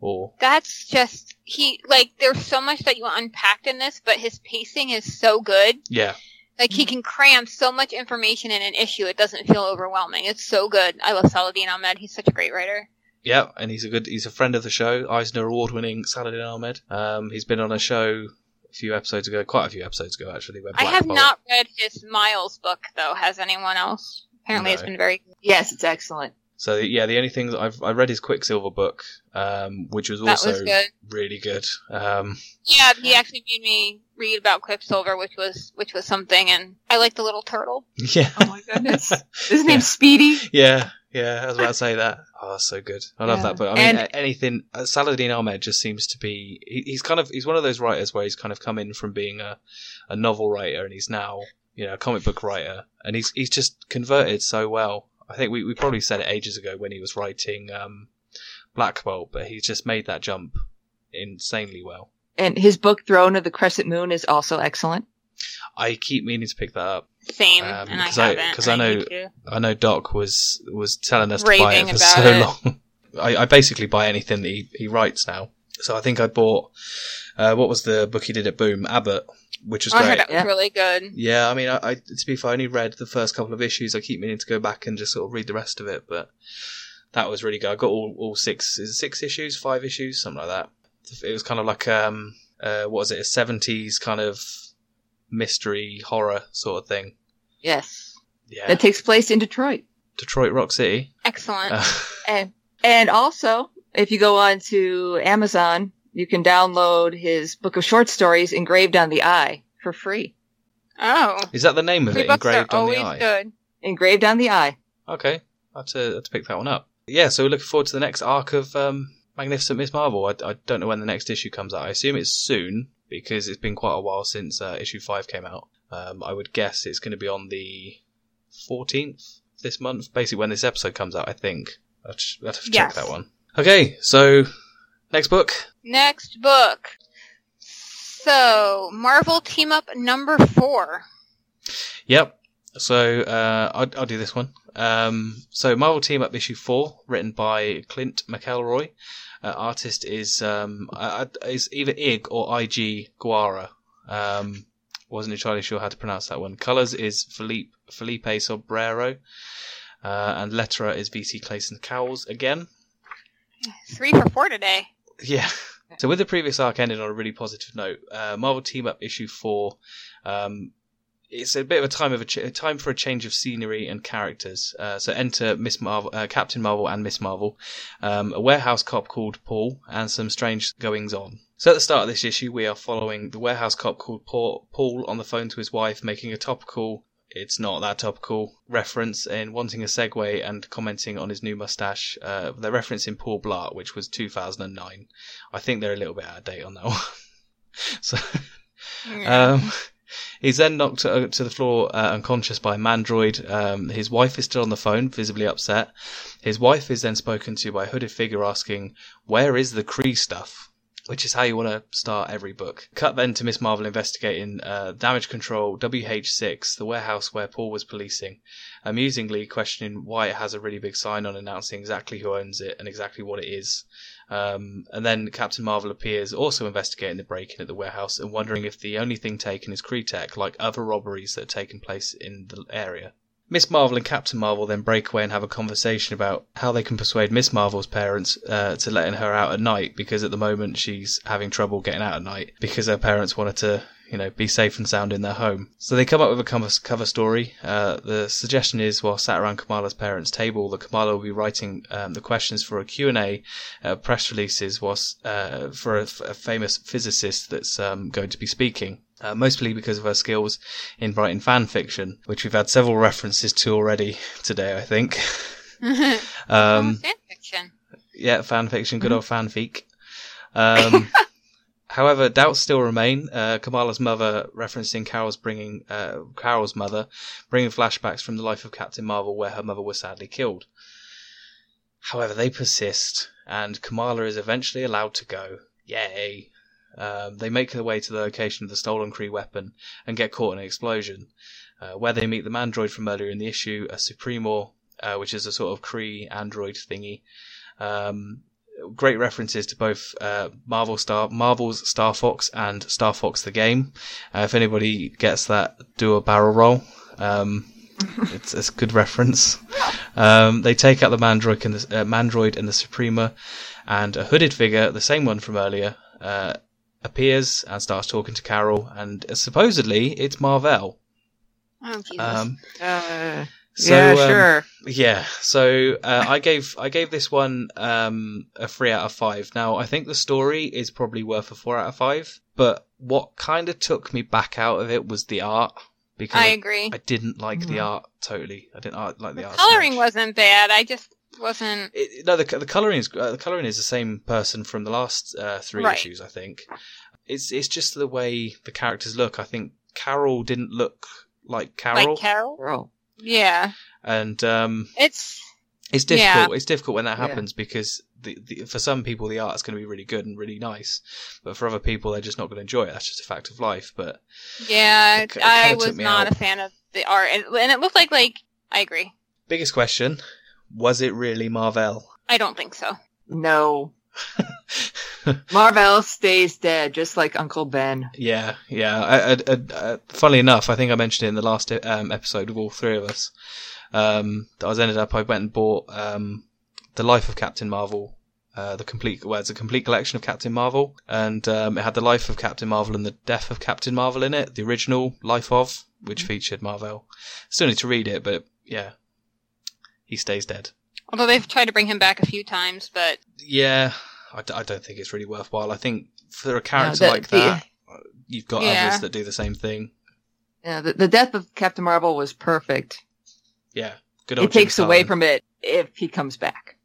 or That's just he like there's so much that you unpacked in this, but his pacing is so good. yeah, Like he can cram so much information in an issue, it doesn't feel overwhelming. It's so good. I love Saladin Ahmed. He's such a great writer. yeah. And he's a good. He's a friend of the show. Eisner Award winning Saladin Ahmed. Um, he's been on a show a few episodes ago, quite a few episodes ago actually. Where I Black have Bolt- not read his Miles book though. Has anyone else? Apparently, it's been very. Yes, it's excellent. So yeah, the only thing that I've I read his Quicksilver book, um, which was That also was good. really good. Um, Yeah, he actually made me read about Quicksilver, which was which was something, and I like the little turtle. yeah, Oh my goodness. His name's Speedy. yeah, yeah. I was about to say that. Oh, that's so good. I love Yeah. that book. I mean, And- anything. Uh, Saladin Ahmed just seems to be. He, he's kind of. He's one of those writers where he's kind of come in from being a, a novel writer, and he's now you know a comic book writer, and he's he's just converted so well. I think we, we probably said it ages ago when he was writing um, Black Bolt, but he's just made that jump insanely well. And his book, Throne of the Crescent Moon, is also excellent. I keep meaning to pick that up. Same, Um, and I 'cause I- haven't. 'cause I know- need to. I know Doc was was telling us to buy it for so it. long. I, I basically buy anything that he, he writes now. So I think I bought uh, what was the book he did at Boom Abbott, which was I great. heard that was Yeah. really good. Yeah, I mean, I, I to be fair, I only read the first couple of issues. I keep meaning to go back and just sort of read the rest of it, but that was really good. I got all, all six is it six issues, five issues, something like that. It was kind of like um, uh, what was it, a seventies kind of mystery horror sort of thing. Yes. Yeah, That takes place in Detroit. Detroit Rock City. Excellent. Uh, And, and also, if you go on to Amazon, you can download his book of short stories engraved on the eye for free. oh, is that the name of free it? books are Engraved on always the eye. good. Engraved on the eye. Okay, I have to, I have to pick that one up. Yeah, so we're looking forward to the next arc of um, Magnificent Miss Marvel. I, I don't know when the next issue comes out. I assume it's soon because it's been quite a while since uh, issue five came out. Um, I would guess it's going to be on the 14th this month, basically when this episode comes out. I think I'll have to I'll have to check Yes. that one. Okay, so next book. Next book. So, Marvel Team Up number four. Yep. So uh, I'll, I'll do this one. Um, so Marvel Team Up issue four, written by Clint McElroy. Uh, artist is um, uh, is either Ig or Ig Guara. Um, wasn't entirely sure how to pronounce that one. Colors is Felipe Felipe Sobreiro, uh, and letterer is VC Clayton Cowles again. Three for four today. Yeah. So with the previous arc ending on a really positive note, uh, Marvel Team Up issue four, um, it's a bit of a time of a, ch- time for a change of scenery and characters. Uh, so enter Miss Marvel, uh, Captain Marvel, and Miss Marvel, um, a warehouse cop called Paul, and some strange goings on. So at the start of this issue, we are following the warehouse cop called Paul, Paul on the phone to his wife, making a topical. It's not that topical reference in wanting a segue and commenting on his new mustache. Uh, they're referencing Paul Blart, which was 2009. I think they're a little bit out of date on that one. so, um, he's then knocked to, to the floor uh, unconscious by Mandroid. Um, his wife is still on the phone, visibly upset. His wife is then spoken to by a hooded figure asking, Where is the Kree stuff? Which is how you want to start every book. Cut then to Miss Marvel investigating uh, damage control WH6, the warehouse where Paul was policing, amusingly questioning why it has a really big sign on announcing exactly who owns it and exactly what it is. Um, and then Captain Marvel appears, also investigating the break-in at the warehouse and wondering if the only thing taken is Kree tech, like other robberies that have taken place in the area. Miss Marvel and Captain Marvel then break away and have a conversation about how they can persuade Miss Marvel's parents uh, to letting her out at night because at the moment she's having trouble getting out at night because her parents wanted to, you know, be safe and sound in their home. So they come up with a cover, cover story. Uh, the suggestion is while sat around Kamala's parents' table that Kamala will be writing um, the questions for a Q&A uh, press releases uh, for a, a famous physicist that's um, going to be speaking. Uh, mostly because of her skills in writing fan fiction, which we've had several references to already today, I think. oh, um, fan fiction. yeah, fan fiction, good old fanfic. Um, however, doubts still remain. Uh, Kamala's mother, referencing Carol's bringing uh, Carol's mother, bringing flashbacks from the life of Captain Marvel, where her mother was sadly killed. However, they persist, and Kamala is eventually allowed to go. Yay! Um, they make their way to the location of the stolen Kree weapon and get caught in an explosion, uh, where they meet the Mandroid from earlier in the issue, a Supremor, uh, which is a sort of Kree android thingy. Um, great references to both uh, Marvel Star Marvel's Star Fox and Star Fox the game. Uh, if anybody gets that, do a barrel roll. Um, it's, it's a good reference. Um, they take out the Mandroid and the uh, Mandroid and the Suprema, and a hooded figure, the same one from earlier, uh, appears and starts talking to Carol. And uh, supposedly it's Mar-Vell. Oh, Um, Uh, so, yeah, um, sure. yeah, so uh, I gave I gave this one um, a three out of five. Now I think the story is probably worth a four out of five, but what kind of took me back out of it was the art because I I, agree. I didn't like the Mhm. art totally. I didn't like the, the art. so coloring much. wasn't bad. I just wasn't. It, no, the the coloring is uh, the coloring is the same person from the last uh, three Right. issues. I think it's it's just the way the characters look. I think Carol didn't look like Carol, Like Carol? Bro. Yeah. and um, It's. It's Yeah. difficult. It's difficult when that Yeah. happens because the, the, for some people the art's going to be really good and really nice, but for other people they're just not going to enjoy it. That's just a fact of life. But Yeah. It ki- it I kinda was took me not out. a fan of the art. And, and it looked like, like, I agree. biggest question: Was it really Mar-Vell? I don't think so. No. Mar-Vell stays dead, just like Uncle Ben. yeah, yeah. I, I, I, uh, funnily enough, I think I mentioned it in the last um, episode with all three of us. Um, I was ended up. I went and bought um, the Life of Captain Marvel. Uh, the complete, well, it's a complete collection of Captain Marvel, and um, it had the life of Captain Marvel and the death of Captain Mar-Vell in it. The original life of, which featured Marvel. Still need to read it, but yeah, he stays dead. Although they've tried to bring him back a few times, but Yeah, I, d- I don't think it's really worthwhile. I think for a character the- like the- that, you've got Yeah. others that do the same thing. Yeah, the, the death of Captain Marvel was perfect. Yeah, good old It takes Jim away from it if he comes back.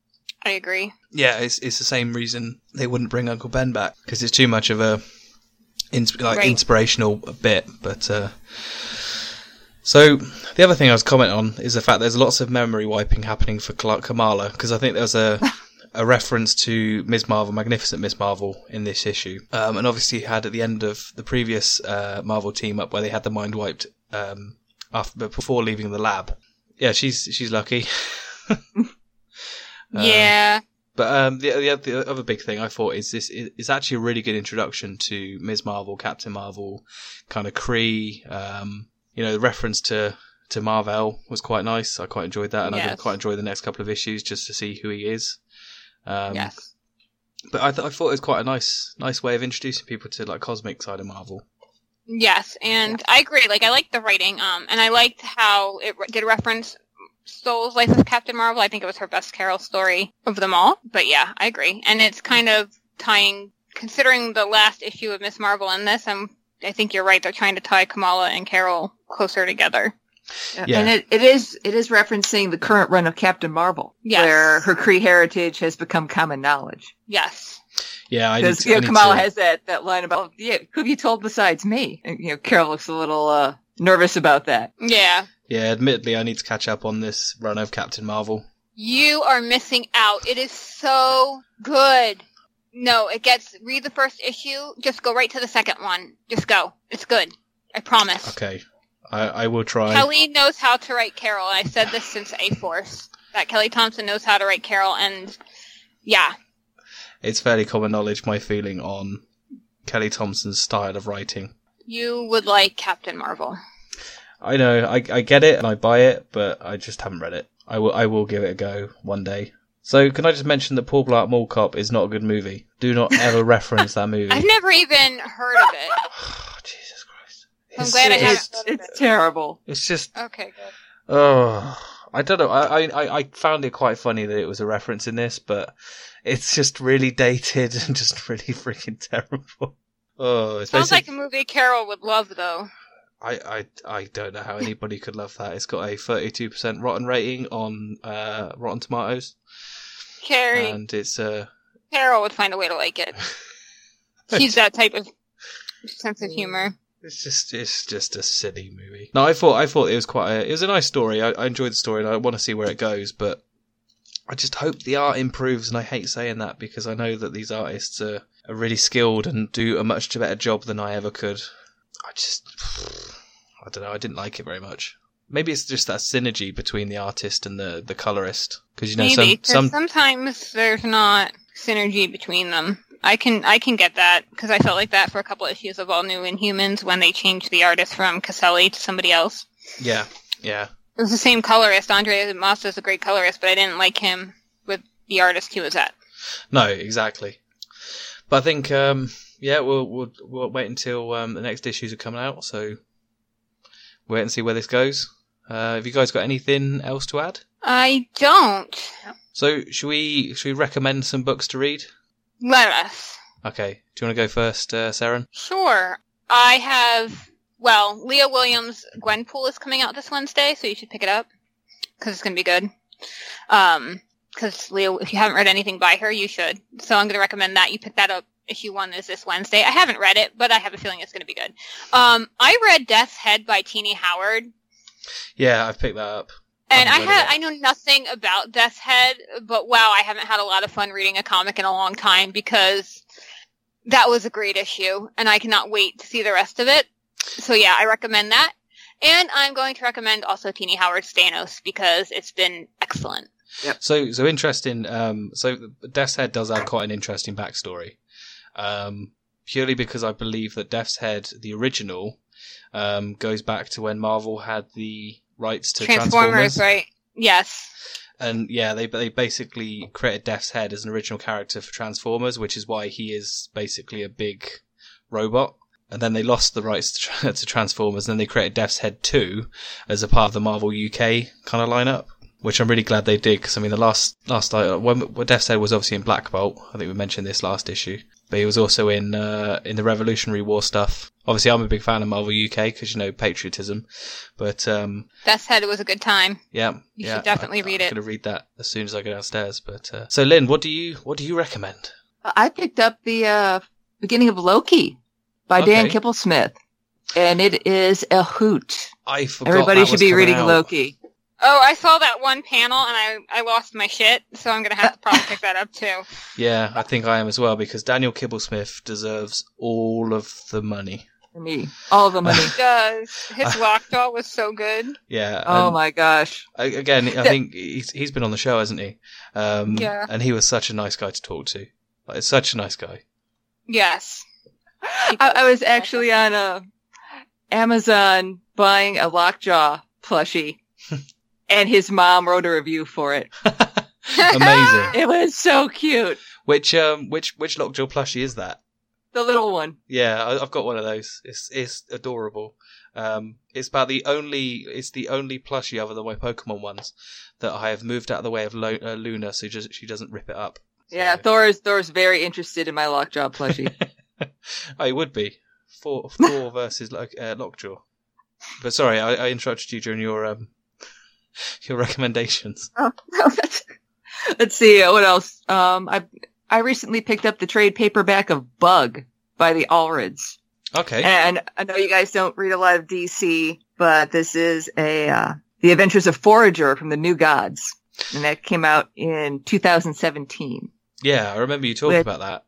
I agree. Yeah, it's it's the same reason they wouldn't bring Uncle Ben back because it's too much of a ins- like Right. inspirational bit. But uh, so the other thing I was commenting on is the fact there's lots of memory wiping happening for Kamala because I think there's a a reference to Ms. Marvel, Magnificent Miss Marvel in this issue, um, and obviously had at the end of the previous uh, Marvel team up where they had the mind wiped um, after before leaving the lab. Yeah, she's she's lucky. Uh, yeah. but um, the, the the other big thing I thought is this is is actually a really good introduction to Ms. Marvel, Captain Marvel, kind of Kree. You know, the reference to to Mar-Vell was quite nice. I quite enjoyed that, and I Yes. did quite enjoy the next couple of issues just to see who he is. Um, yes. But I, th- I thought it was quite a nice nice way of introducing people to like cosmic side of Marvel. Yes, and I agree. Like I liked the writing, um, and I liked how it re- did reference Stohl's Life of Captain Marvel. I think it was her best Carol story of them all. But yeah, I agree, and it's kind of tying, considering the last issue of Miss Marvel in this. And I think you're right. They're trying to tie Kamala and Carol closer together. Yeah. And it, it is it is referencing the current run of Captain Marvel, Yes. where her Kree heritage has become common knowledge. Yes. Yeah, I Because you know, Kamala to- has that, that line about, yeah, who have you told besides me? And, you know, Carol looks a little uh, nervous about that. Yeah. yeah. Admittedly, I need to catch up on this run of Captain Marvel. You are missing out. It is so good. No, it gets read the first issue. Just go right to the second one. Just go. It's good. I promise. Okay, I, I will try. Kelly knows how to write Carol. I said this since A Force that Kelly Thompson knows how to write Carol, and yeah, it's fairly common knowledge my feeling on Kelly Thompson's style of writing. you would like Captain Marvel. I know, I, I get it and I buy it, but I just haven't read it. I will I will give it a go one day. So can I just mention that Paul Blart Mall Cop is not a good movie? Do not ever reference that movie. I've never even heard of it. Oh, Jesus Christ! I'm It's- glad I it's, haven't. heard It's it. terrible. It's just Okay, good. oh, I don't know. I, I I found it quite funny that it was a reference in this, but it's just really dated and just really freaking terrible. Oh, it's Sounds like a movie Carol would love, though. I, I I don't know how anybody could love that. It's got a 32% rotten rating on uh, Rotten Tomatoes, Carrie, and it's uh, Carol would find a way to like it. She's that type of sense of humor. it's just it's just a silly movie. No, I thought I thought it was quite a, it was a nice story. I, I enjoyed the story, and I want to see where it goes. But I just hope the art improves, and I hate saying that because I know that these artists are are really skilled and do a much better job than I ever could. I just, I don't know. I didn't like it very much. Maybe it's just that synergy between the artist and the the colorist because you know Maybe, some some sometimes there's not synergy between them. I can I can get that because I felt like that for a couple issues of All New Inhumans when they changed the artist from Caselli to somebody else. yeah yeah It was the same colorist. Andre Massa is a great colorist, but I didn't like him with the artist he was at. no exactly. But I think um, yeah we'll we'll we'll wait until um, the next issues are coming out. So wait and see where this goes. Uh, have you guys got anything else to add? I don't. So should we should we recommend some books to read? Let us. Okay, do you want to go first, uh, Saren? Sure. I have, well, Leah Williams' Gwenpool is coming out this Wednesday, so you should pick it up. Because it's going to be good. Um, because Leah, if you haven't read anything by her, you should. So I'm going to recommend that you pick that up. Issue one is this Wednesday. I haven't read it, but I have a feeling it's going to be good. Um, I read Death's Head by Tini Howard, Yeah, I've picked that up. and I haven't had. I know nothing about Death's Head, but wow, I haven't had a lot of fun reading a comic in a long time because that was a great issue, and I cannot wait to see the rest of it. So yeah, I recommend that. And I'm going to recommend also Tini Howard's Thanos because it's been excellent. So so interesting. Um, so Death's Head does have quite an interesting backstory. Um, purely because I believe that Death's Head, the original, um, goes back to when Marvel had the rights to Transformers, Transformers, right? Yes. and yeah, they they basically created Death's Head as an original character for Transformers, which is why he is basically a big robot. And then they lost the rights to, to Transformers, and then they created Death's Head 2 as a part of the Marvel UK kind of lineup, which I'm really glad they did, because I mean, the last, last, uh, when, when Death's Head was obviously in Black Bolt, I think we mentioned this last issue, but he was also in, uh, in the Revolutionary War stuff. Obviously, I'm a big fan of Marvel UK, because, you know, patriotism, but, um, said, it was a good time. yeah, You yeah, should definitely I, read I'm it. gonna read that as soon as I go downstairs. But uh, so, Lynn, what do you what do you recommend? I picked up the uh, beginning of Loki by Dan Okay. Kibblesmith, and it is a hoot. I forgot. Everybody that should was be reading out. Loki. Oh, I saw that one panel and I, I lost my shit, so I'm gonna have to probably pick that up too. Yeah, I think I am as well because Daniel Kibblesmith deserves all of the money. Me, all the money. He does. His lockjaw was so good. Yeah. oh my gosh! a- Again, I think he's he's been on the show, hasn't he? Um, Yeah. And he was such a nice guy to talk to. Like, such a nice guy. Yes. I, I was actually on uh, Amazon buying a Lockjaw plushie, and his mom wrote a review for it. Amazing. It was so cute. which um which which Lockjaw plushie is that? The little one. Yeah, I, I've got one of those. It's it's adorable. Um, it's about the only it's the only plushie other than my Pokemon ones that I have moved out of the way of Lo- uh, Luna, so just, she doesn't rip it up. So- Yeah, Thor is Thor's very interested in my Lockjaw plushie. I would be four four versus uh, Lockjaw. But sorry, I, I interrupted you during your um your recommendations. Oh, Let's see uh, what else. Um, I I recently picked up the trade paperback of Bug by the Allreds, Okay. and I know you guys don't read a lot of DC, but this is a uh, the Adventures of Forager from the New Gods, and that came out in 2017, Yeah, I remember you talking With- about that.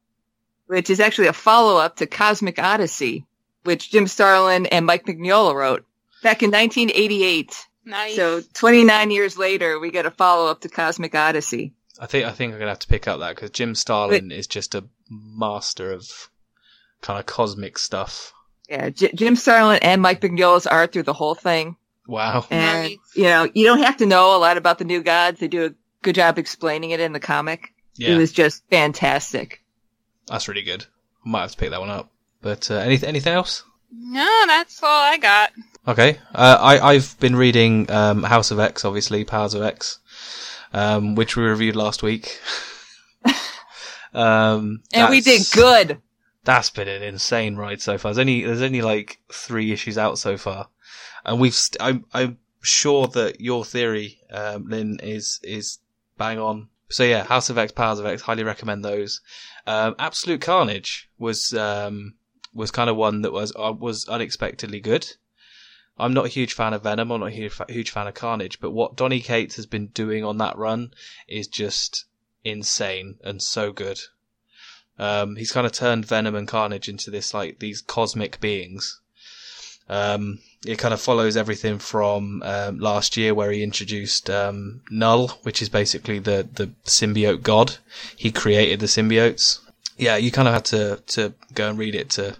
which is actually a follow up to Cosmic Odyssey, which Jim Starlin and Mike Mignola wrote back in 1988. Nice. So 29 years later, we get a follow up to Cosmic Odyssey. I think I think I'm gonna have to pick up that because Jim Starlin is just a master of kind of cosmic stuff. Yeah, J- Jim Starlin and Mike Mignola's art through the whole thing. Wow. And, Nice. you know, you don't have to know a lot about the new gods. They do a good job explaining it in the comic. Yeah, It was just fantastic. that's really good. I might have to pick that one up. But uh, anything anything else? no, that's all I got. Okay. Uh, I I've been reading um, House of X, obviously Powers of X, um, which we reviewed last week. um, And we did good. That's been an insane ride so far. There's only there's only like three issues out so far, and we've. St- I'm I'm sure that your theory, um, Lynn, is is bang on. So yeah, House of X, Powers of X, highly recommend those. Um, Absolute Carnage was um, was kind of one that was uh, was unexpectedly good. I'm not a huge fan of Venom. I'm not a huge, huge fan of Carnage, but what Donny Cates has been doing on that run is just insane and so good. Um, he's kind of turned Venom and Carnage into this like these cosmic beings. Um, it kind of follows everything from um, last year where he introduced um, Knull, which is basically the the symbiote god. He created the symbiotes. Yeah, you kind of had to to go and read it to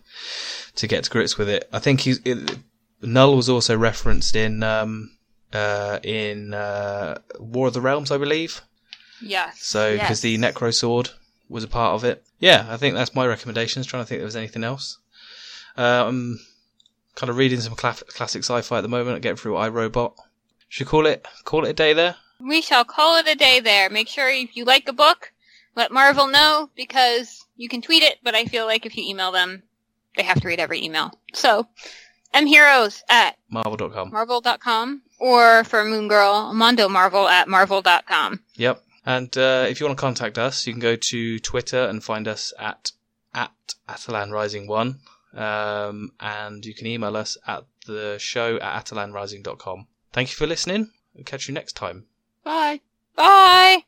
to get to grips with it. I think he's it, Knull was also referenced in um, uh, in uh, War of the Realms, I believe. Yes. So because yes. the Necrosword was a part of it. Yeah, I think that's my recommendations. Trying to think if there was anything else. Um, kind of reading some cla- classic sci-fi at the moment. Getting through iRobot. Should call it call it a day there. We shall call it a day there. Make sure if you like a book, let Marvel know because you can tweet it, but I feel like if you email them, they have to read every email. So, mheroes at Marvel.com. marvel.com or for Moon Girl, Mondo Marvel at marvel.com. Yep. And uh, if you want to contact us, you can go to Twitter and find us at at Attilan Rising One, um, and you can email us at the show at attilanrising.com. Thank you for listening. We'll catch you next time. Bye. Bye.